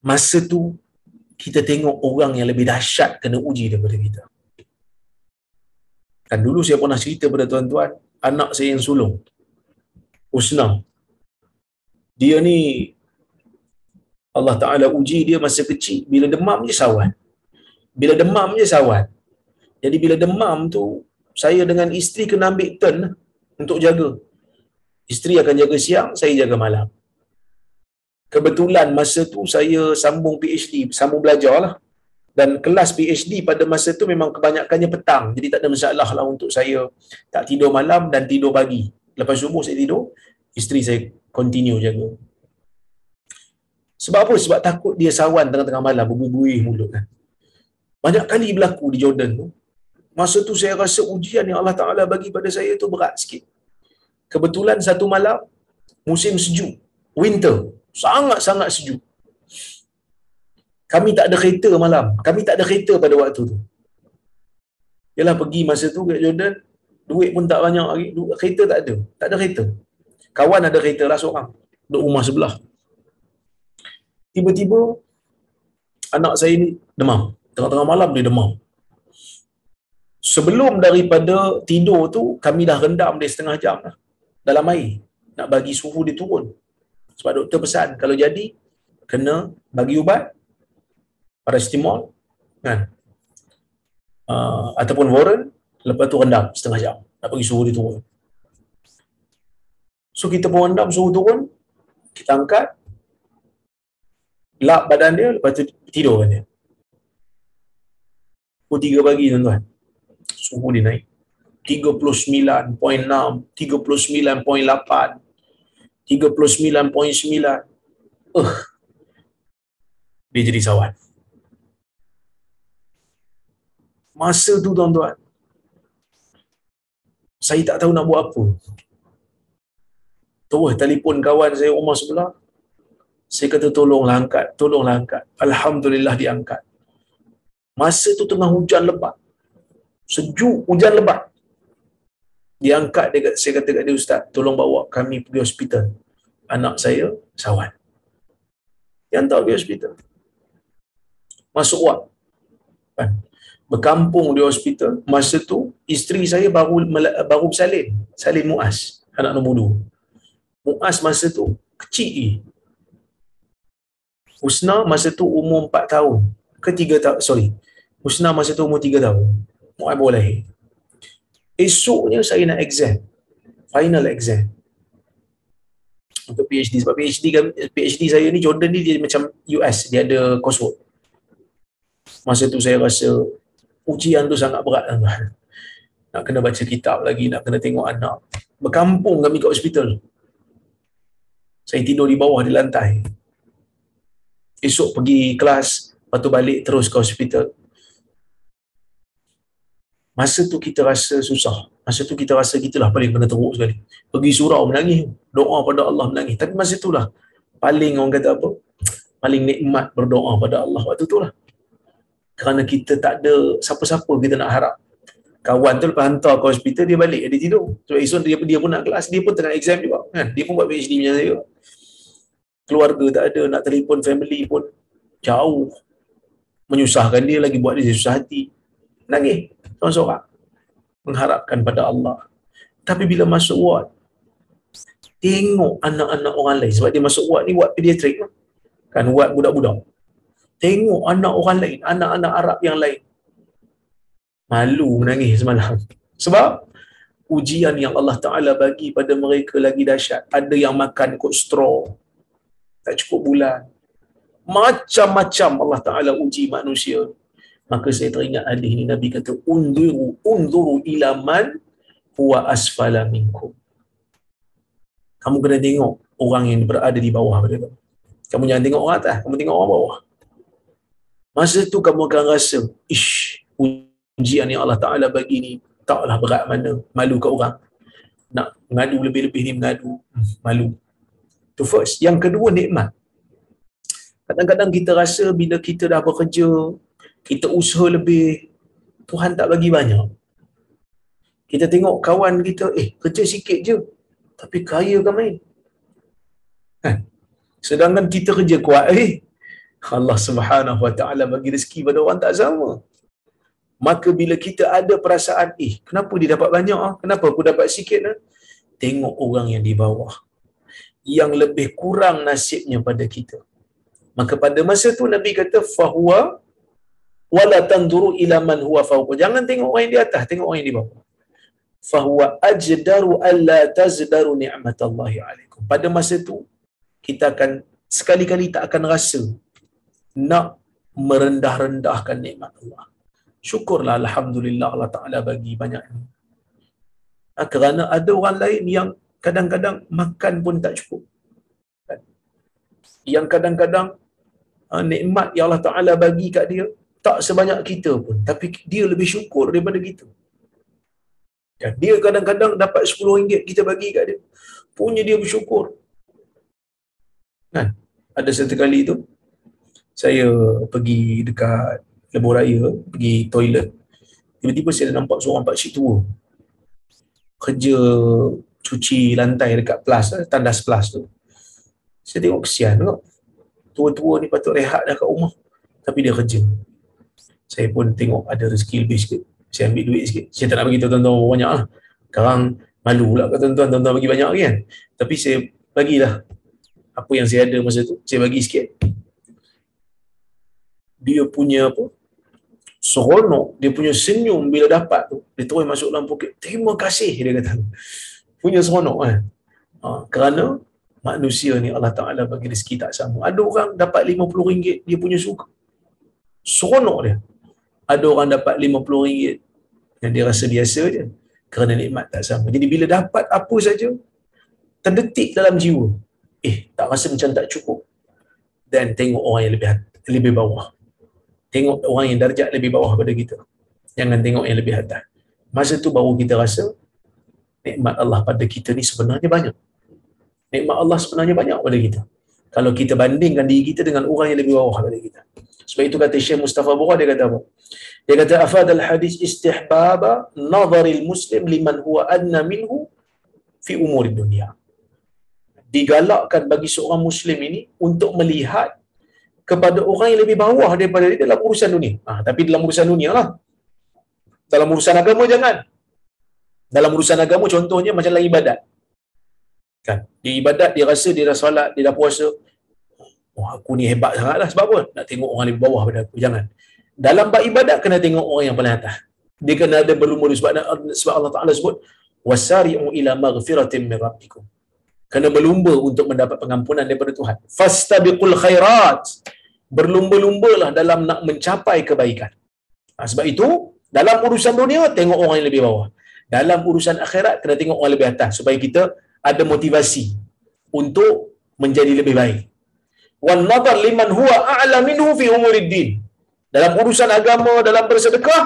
[SPEAKER 1] masa tu kita tengok orang yang lebih dahsyat kena uji daripada kita. Kan dulu saya pernah cerita pada tuan-tuan, anak saya yang sulung, Usna. Dia ni, Allah Ta'ala uji dia masa kecil. Bila demam je sawan. Bila demam je sawan. Jadi bila demam tu, saya dengan isteri kena ambil turn untuk jaga. Isteri akan jaga siang, saya jaga malam kebetulan masa tu saya sambung PhD, sambung belajar lah. Dan kelas PhD pada masa tu memang kebanyakannya petang. Jadi tak ada masalah lah untuk saya tak tidur malam dan tidur pagi. Lepas subuh saya tidur, isteri saya continue jaga. Sebab apa? Sebab takut dia sawan tengah-tengah malam, berbuih mulut kan. Banyak kali berlaku di Jordan tu. Masa tu saya rasa ujian yang Allah Ta'ala bagi pada saya tu berat sikit. Kebetulan satu malam, musim sejuk, winter, sangat-sangat sejuk. Kami tak ada kereta malam. Kami tak ada kereta pada waktu tu. Yalah pergi masa tu kat Jordan, duit pun tak banyak lagi. Kereta tak ada. Tak ada kereta. Kawan ada kereta lah seorang. Duduk rumah sebelah. Tiba-tiba, anak saya ni demam. Tengah-tengah malam dia demam. Sebelum daripada tidur tu, kami dah rendam dia setengah jam lah. Dalam air. Nak bagi suhu dia turun. Sebab doktor pesan kalau jadi kena bagi ubat paracetamol kan uh, ataupun warren lepas tu rendam setengah jam nak bagi suhu dia turun. So kita pun rendam suhu turun, kita angkat lap badan dia lepas tu tidur kan dia. Pukul 3 pagi tuan-tuan. Suhu dia naik. 39.6, 39.8, 39.9 uh, dia jadi sawan. Masa tu tuan-tuan saya tak tahu nak buat apa. Terus telefon kawan saya rumah sebelah. Saya kata tolonglah angkat tolonglah angkat. Alhamdulillah diangkat masa tu tengah hujan lebat sejuk hujan lebat. Dia angkat dia saya kata kat dia ustaz tolong bawa kami pergi hospital. Anak saya sawan dia hantar pergi hospital. Masuk wad kan? Berkampung di hospital. Masa tu isteri saya baru baru bersalin. Salin muas anak nombor dua. Muas masa tu kecil. Husna masa tu umur 4 tahun. Ke 3 tahun, sorry. Husna masa tu umur 3 tahun. Baru lahir. Esoknya saya nak exam. Final exam. Untuk PhD. Sebab PhD, kan, PhD saya ni, Jordan ni dia macam US. Dia ada coursework. Masa tu saya rasa ujian tu sangat berat. Nak kena baca kitab lagi, nak kena tengok anak. Berkampung kami kat hospital. Saya tidur di bawah di lantai. Esok pergi kelas, lepas tu balik terus ke hospital. Masa tu kita rasa susah. Masa tu kita rasa kita lah paling kena teruk sekali. Pergi surau menangis. Doa pada Allah menangis. Tapi masa tu lah paling orang kata apa? Paling nikmat berdoa pada Allah waktu tu lah. Kerana kita tak ada siapa-siapa kita nak harap. Kawan tu lepas hantar ke hospital, dia balik, dia tidur. So esok dia, dia pun nak kelas, dia pun tengah exam juga. Kan? Dia pun buat PhD macam saya. Keluarga tak ada, nak telefon family pun jauh. Menyusahkan dia lagi, buat dia susah hati. Nangis, seorang-seorang. Mengharapkan pada Allah. Tapi bila masuk ward, tengok anak-anak orang lain. Sebab dia masuk ward ni, ward pediatrik. Kan, ward budak-budak. Tengok anak orang lain, anak-anak Arab yang lain. Malu menangis semalam. Sebab ujian yang Allah Ta'ala bagi pada mereka lagi dahsyat. Ada yang makan kot straw. Tak cukup bulan. Macam-macam Allah Ta'ala uji manusia. Maka saya teringat hadis ni Nabi kata unduru unduru ila man huwa asfala minkum. Kamu kena tengok orang yang berada di bawah pada kamu. Kamu jangan tengok orang atas, kamu tengok orang bawah. Masa tu kamu akan rasa, ish, ujian yang Allah Ta'ala bagi ni taklah berat mana, malu ke orang. Nak mengadu lebih-lebih ni mengadu, hmm, malu. Tu first. Yang kedua, nikmat. Kadang-kadang kita rasa bila kita dah bekerja, kita usaha lebih, Tuhan tak bagi banyak. Kita tengok kawan kita, eh kerja sikit je, tapi kaya kan main. Kan? Sedangkan kita kerja kuat, eh Allah Subhanahu Wa Taala bagi rezeki pada orang tak sama. Maka bila kita ada perasaan, eh kenapa dia dapat banyak ah? Kenapa aku dapat sikit ah? Tengok orang yang di bawah. Yang lebih kurang nasibnya pada kita. Maka pada masa tu Nabi kata fahuwa wala tanduru ila man huwa fawqa. Jangan tengok orang yang di atas, tengok orang yang di bawah. Fahuwa ajdaru alla tazdaru ni'matallahi alaikum. Pada masa tu kita akan sekali-kali tak akan rasa nak merendah-rendahkan nikmat Allah. Syukurlah Alhamdulillah Allah Ta'ala bagi banyak ni. Ha, kerana ada orang lain yang kadang-kadang makan pun tak cukup. Yang kadang-kadang ha, nikmat yang Allah Ta'ala bagi kat dia tak sebanyak kita pun. Tapi dia lebih syukur daripada kita. Kan? Dia kadang-kadang dapat RM10 kita bagi kat dia. Punya dia bersyukur. Kan? Ada satu kali tu, saya pergi dekat lebuh raya, pergi toilet. Tiba-tiba saya nampak seorang pak cik tua. Kerja cuci lantai dekat plus, tandas plus tu. Saya tengok kesian tengok. Tua-tua ni patut rehat dah kat rumah. Tapi dia kerja. Saya pun tengok ada rezeki lebih sikit. Saya ambil duit sikit. Saya tak nak bagi tuan-tuan banyak lah. Sekarang malu pula kat tuan-tuan, tuan-tuan bagi banyak kan. Tapi saya bagilah apa yang saya ada masa tu. Saya bagi sikit dia punya apa seronok dia punya senyum bila dapat tu dia terus masuk dalam poket terima kasih dia kata punya seronok kan ha, kerana manusia ni Allah Ta'ala bagi rezeki tak sama ada orang dapat RM50 dia punya suka seronok dia ada orang dapat RM50 yang dia rasa biasa je kerana nikmat tak sama jadi bila dapat apa saja terdetik dalam jiwa eh tak rasa macam tak cukup dan tengok orang yang lebih lebih bawah tengok orang yang darjat lebih bawah pada kita. Jangan tengok yang lebih atas. Masa tu baru kita rasa nikmat Allah pada kita ni sebenarnya banyak. Nikmat Allah sebenarnya banyak pada kita. Kalau kita bandingkan diri kita dengan orang yang lebih bawah pada kita. Sebab itu kata Syekh Mustafa Bukhari dia kata apa? Dia kata afadal hadis istihbaba nazaril muslim liman huwa adna minhu fi umur dunia. Digalakkan bagi seorang muslim ini untuk melihat kepada orang yang lebih bawah daripada dia dalam urusan dunia. Ha, tapi dalam urusan dunia lah. Dalam urusan agama jangan. Dalam urusan agama contohnya macam dalam ibadat. Kan? Di ibadat dia rasa dia dah solat, dia dah puasa. Oh, aku ni hebat sangat lah. Sebab apa? Nak tengok orang lebih bawah pada aku. Jangan. Dalam bab ibadat, kena tengok orang yang paling atas. Dia kena ada berlumur sebab, sebab Allah Ta'ala sebut, wasari'u ila maghfiratin min rabbikum. Kena berlumba untuk mendapat pengampunan daripada Tuhan. Fastabiqul khairat. Berlumba-lumbalah dalam nak mencapai kebaikan. Ha, sebab itu, dalam urusan dunia, tengok orang yang lebih bawah. Dalam urusan akhirat, kena tengok orang lebih atas. Supaya kita ada motivasi untuk menjadi lebih baik. Wal nadar liman huwa a'la minhu fi umuriddin. Dalam urusan agama, dalam bersedekah,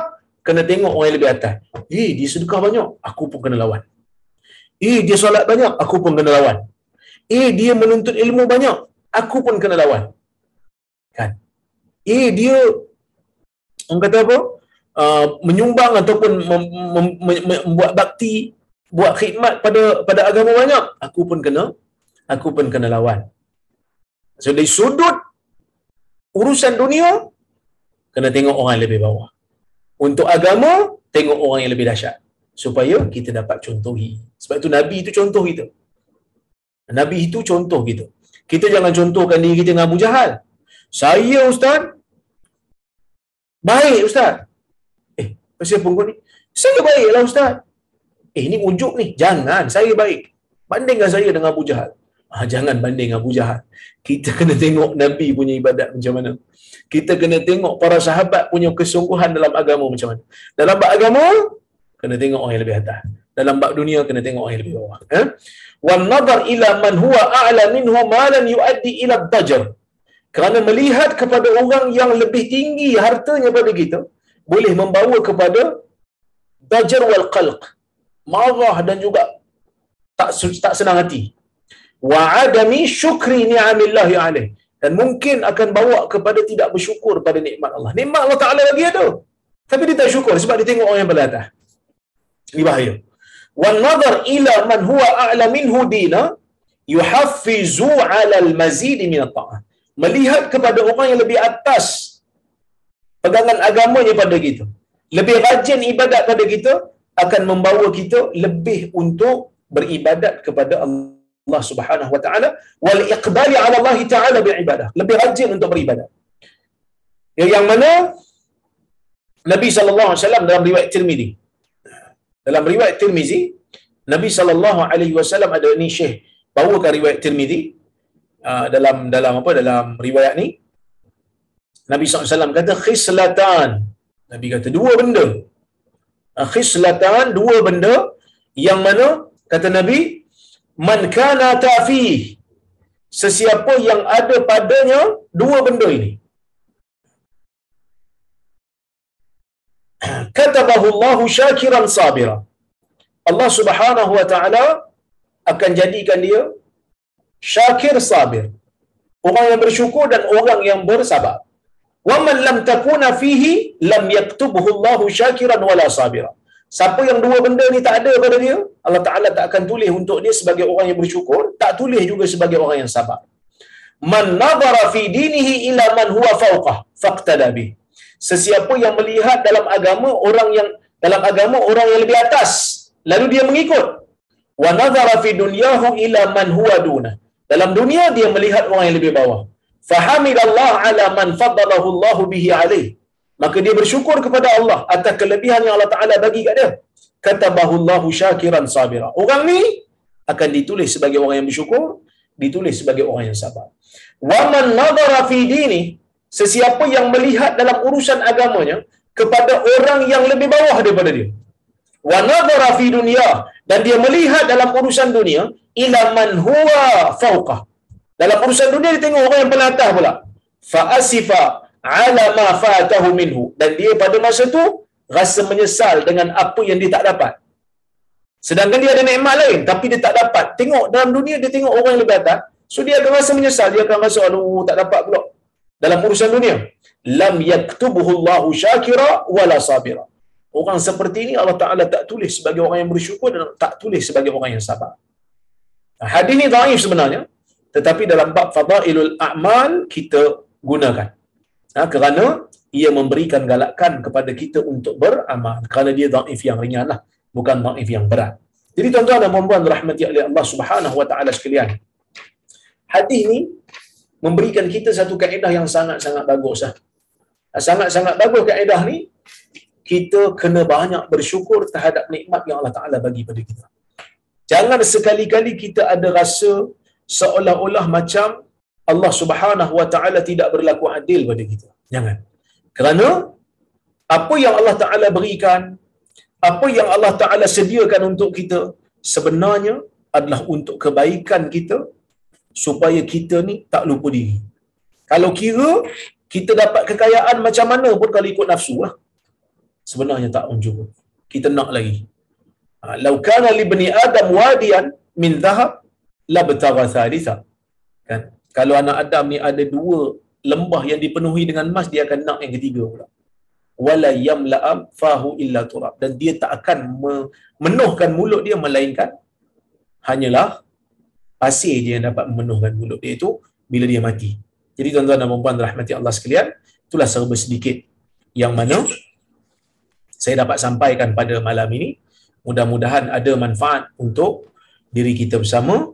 [SPEAKER 1] kena tengok orang yang lebih atas. Eh, dia sedekah banyak, aku pun kena lawan. Eh, dia solat banyak, aku pun kena lawan. Eh, dia menuntut ilmu banyak, aku pun kena lawan. Kan? Eh, dia orang kata apa? Uh, menyumbang ataupun mem- mem- mem- membuat bakti, buat khidmat pada pada agama banyak, aku pun kena aku pun kena lawan. So dari sudut urusan dunia kena tengok orang yang lebih bawah. Untuk agama tengok orang yang lebih dahsyat supaya kita dapat contohi. Sebab itu Nabi itu contoh kita. Nabi itu contoh kita. Kita jangan contohkan diri kita dengan Abu Jahal. Saya ustaz baik ustaz. Eh, pasal pun ni? Saya baiklah ustaz. Eh, ini ujuk ni. Jangan, saya baik. Bandingkan saya dengan Abu Jahal. Ah, jangan banding Abu Jahal. Kita kena tengok Nabi punya ibadat macam mana. Kita kena tengok para sahabat punya kesungguhan dalam agama macam mana. Dalam bab agama, kena tengok orang yang lebih atas. Dalam bab dunia, kena tengok orang yang lebih bawah. Wan nadar ila man huwa a'la minhu ma lam yuaddi ila dajar. Kerana melihat kepada orang yang lebih tinggi hartanya pada kita, boleh membawa kepada dajar wal qalq. Marah dan juga tak tak senang hati wa adami syukri ni'amillahi alaih dan mungkin akan bawa kepada tidak bersyukur pada nikmat Allah. Nikmat Allah Taala lagi ada. Tapi dia tak syukur sebab dia tengok orang yang belah atas. Ini bahaya. Wan nazar ila man huwa a'la minhu dina yuhaffizu 'ala al-mazid min at-ta'ah. Melihat kepada orang yang lebih atas pegangan agamanya pada kita. Lebih rajin ibadat pada kita akan membawa kita lebih untuk beribadat kepada Allah Allah Subhanahu wa taala wal iqbali ala Allah taala bil ibadah. Lebih rajin untuk beribadah. Yang mana Nabi sallallahu alaihi wasallam dalam riwayat Tirmizi. Dalam riwayat Tirmizi Nabi sallallahu alaihi wasallam ada ni Syekh bawakan riwayat Tirmizi uh, dalam dalam apa dalam riwayat ni. Nabi SAW kata khislatan. Nabi kata dua benda. Uh, khislatan dua benda. Yang mana kata Nabi man kana tafi. Sesiapa yang ada padanya dua benda ini. Katabahu Allah syakiran sabira. Allah Subhanahu wa taala akan jadikan dia syakir sabir. Orang yang bersyukur dan orang yang bersabar. Wa man lam takuna fihi lam yaktubuhu Allah syakiran wala sabira Siapa yang dua benda ni tak ada pada dia, Allah Ta'ala tak akan tulis untuk dia sebagai orang yang bersyukur, tak tulis juga sebagai orang yang sabar. Man nadara fi dinihi ila man huwa fawqah, faqtada bih. Sesiapa yang melihat dalam agama orang yang dalam agama orang yang lebih atas, lalu dia mengikut. Wa nadara fi dunyahu ila man huwa duna. Dalam dunia dia melihat orang yang lebih bawah. Fahamidallah ala man faddalahu Allah bihi alaih maka dia bersyukur kepada Allah atas kelebihan yang Allah Taala bagi kat dia. Katabahullahu syakiran sabira. Orang ni akan ditulis sebagai orang yang bersyukur ditulis sebagai orang yang sabar. Wa man nadara fi dini sesiapa yang melihat dalam urusan agamanya kepada orang yang lebih bawah daripada dia. Wa nadara fi dunya dan dia melihat dalam urusan dunia ila man huwa fawqah. Dalam urusan dunia dia tengok orang yang paling atas pula. Fa asifa ala ma fatahu minhu. Dan dia pada masa tu rasa menyesal dengan apa yang dia tak dapat. Sedangkan dia ada nikmat lain tapi dia tak dapat. Tengok dalam dunia dia tengok orang yang lebih atas. So dia akan rasa menyesal. Dia akan rasa aduh tak dapat pula. Dalam urusan dunia. Lam yaktubuhu Allahu syakira wala sabira. Orang seperti ini Allah Taala tak tulis sebagai orang yang bersyukur dan tak tulis sebagai orang yang sabar. Hadis ini dhaif sebenarnya. Tetapi dalam bab fadailul a'mal kita gunakan ha, kerana ia memberikan galakan kepada kita untuk beramal kerana dia dhaif yang ringan lah bukan dhaif yang berat jadi tuan-tuan dan puan-puan rahmati oleh Allah Subhanahu wa taala sekalian hadis ni memberikan kita satu kaedah yang sangat-sangat bagus lah. Sangat-sangat bagus kaedah ni, kita kena banyak bersyukur terhadap nikmat yang Allah Ta'ala bagi pada kita. Jangan sekali-kali kita ada rasa seolah-olah macam Allah Subhanahu Wa Ta'ala tidak berlaku adil pada kita. Jangan. Kerana apa yang Allah Ta'ala berikan, apa yang Allah Ta'ala sediakan untuk kita, sebenarnya adalah untuk kebaikan kita supaya kita ni tak lupa diri. Kalau kira kita dapat kekayaan macam mana pun kalau ikut nafsu lah. Sebenarnya tak unjuk. Kita nak lagi. Ha, Lau kana li bani Adam wadian min zahab la betara thalitha. Kan? Kalau anak Adam ni ada dua lembah yang dipenuhi dengan emas, dia akan nak yang ketiga pula. Wala yamla'a fahu illa turab. Dan dia tak akan memenuhkan mulut dia melainkan hanyalah pasir dia yang dapat memenuhkan mulut dia itu bila dia mati. Jadi tuan-tuan dan puan rahmati Allah sekalian, itulah serba sedikit yang mana saya dapat sampaikan pada malam ini. Mudah-mudahan ada manfaat untuk diri kita bersama.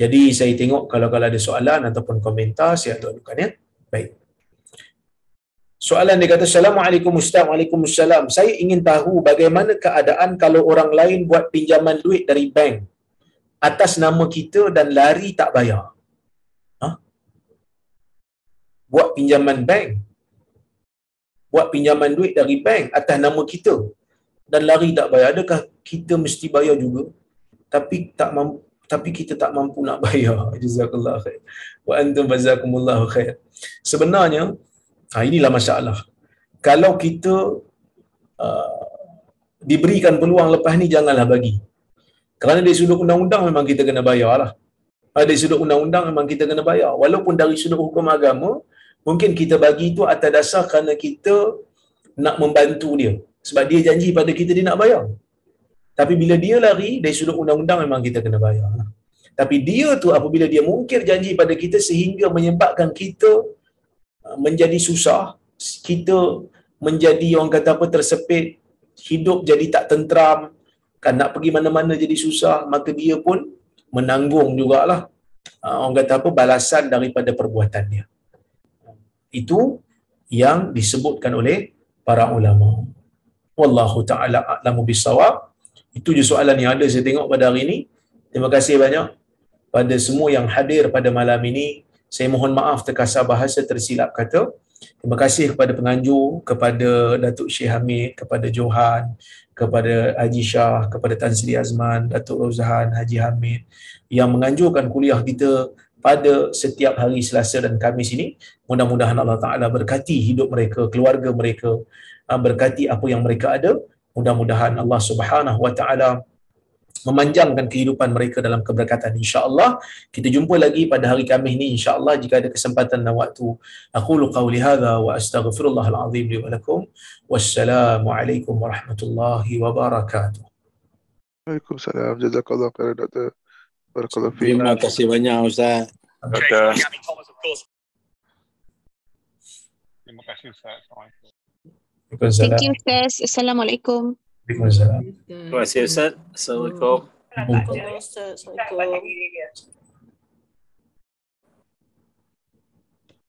[SPEAKER 1] Jadi saya tengok kalau kalau ada soalan ataupun komentar saya akan ya. Baik. Soalan dia kata Assalamualaikum Ustaz Waalaikumsalam Saya ingin tahu bagaimana keadaan kalau orang lain buat pinjaman duit dari bank atas nama kita dan lari tak bayar. Ha? Buat pinjaman bank. Buat pinjaman duit dari bank atas nama kita dan lari tak bayar. Adakah kita mesti bayar juga? Tapi tak mampu tapi kita tak mampu nak bayar. Jazakallah khair. Wa antum jazakumullahu khair. Sebenarnya, ha, inilah masalah. Kalau kita uh, diberikan peluang lepas ni, janganlah bagi. Kerana dari sudut undang-undang memang kita kena bayar lah. Dari sudut undang-undang memang kita kena bayar. Walaupun dari sudut hukum agama, mungkin kita bagi itu atas dasar kerana kita nak membantu dia. Sebab dia janji pada kita dia nak bayar. Tapi bila dia lari, dari sudut undang-undang memang kita kena bayar. Tapi dia tu apabila dia mungkir janji pada kita sehingga menyebabkan kita uh, menjadi susah, kita menjadi orang kata apa tersepit, hidup jadi tak tentram, kan nak pergi mana-mana jadi susah maka dia pun menanggung jugalah uh, orang kata apa balasan daripada perbuatan dia itu yang disebutkan oleh para ulama. Wallahu taala a'lamu bisawab itu je soalan yang ada saya tengok pada hari ini. Terima kasih banyak pada semua yang hadir pada malam ini saya mohon maaf terkasar bahasa tersilap kata Terima kasih kepada penganjur, kepada Datuk Syekh Hamid, kepada Johan, kepada Haji Shah, kepada Tan Sri Azman, Datuk Rozhan, Haji Hamid yang menganjurkan kuliah kita pada setiap hari Selasa dan Khamis ini. Mudah-mudahan Allah Ta'ala berkati hidup mereka, keluarga mereka, ah, berkati apa yang mereka ada. Mudah-mudahan Allah Subhanahu Wa Ta'ala memanjangkan kehidupan mereka dalam keberkatan insya-Allah. Kita jumpa lagi pada hari Khamis ni insya-Allah jika ada kesempatan dan waktu. Aqulu qawli hadha wa astaghfirullahal azim li wa lakum. Wassalamu alaikum warahmatullahi wabarakatuh.
[SPEAKER 2] Waalaikumsalam. Jazakallah khairan doktor. Barakallahu
[SPEAKER 3] fiik. Terima kasih banyak ustaz.
[SPEAKER 2] Terima kasih Ustaz.
[SPEAKER 4] Thank you Ustaz. Assalamualaikum.
[SPEAKER 1] Waalaikumsalam.
[SPEAKER 3] Terima kasih Ustaz. Assalamualaikum.
[SPEAKER 4] Assalamualaikum.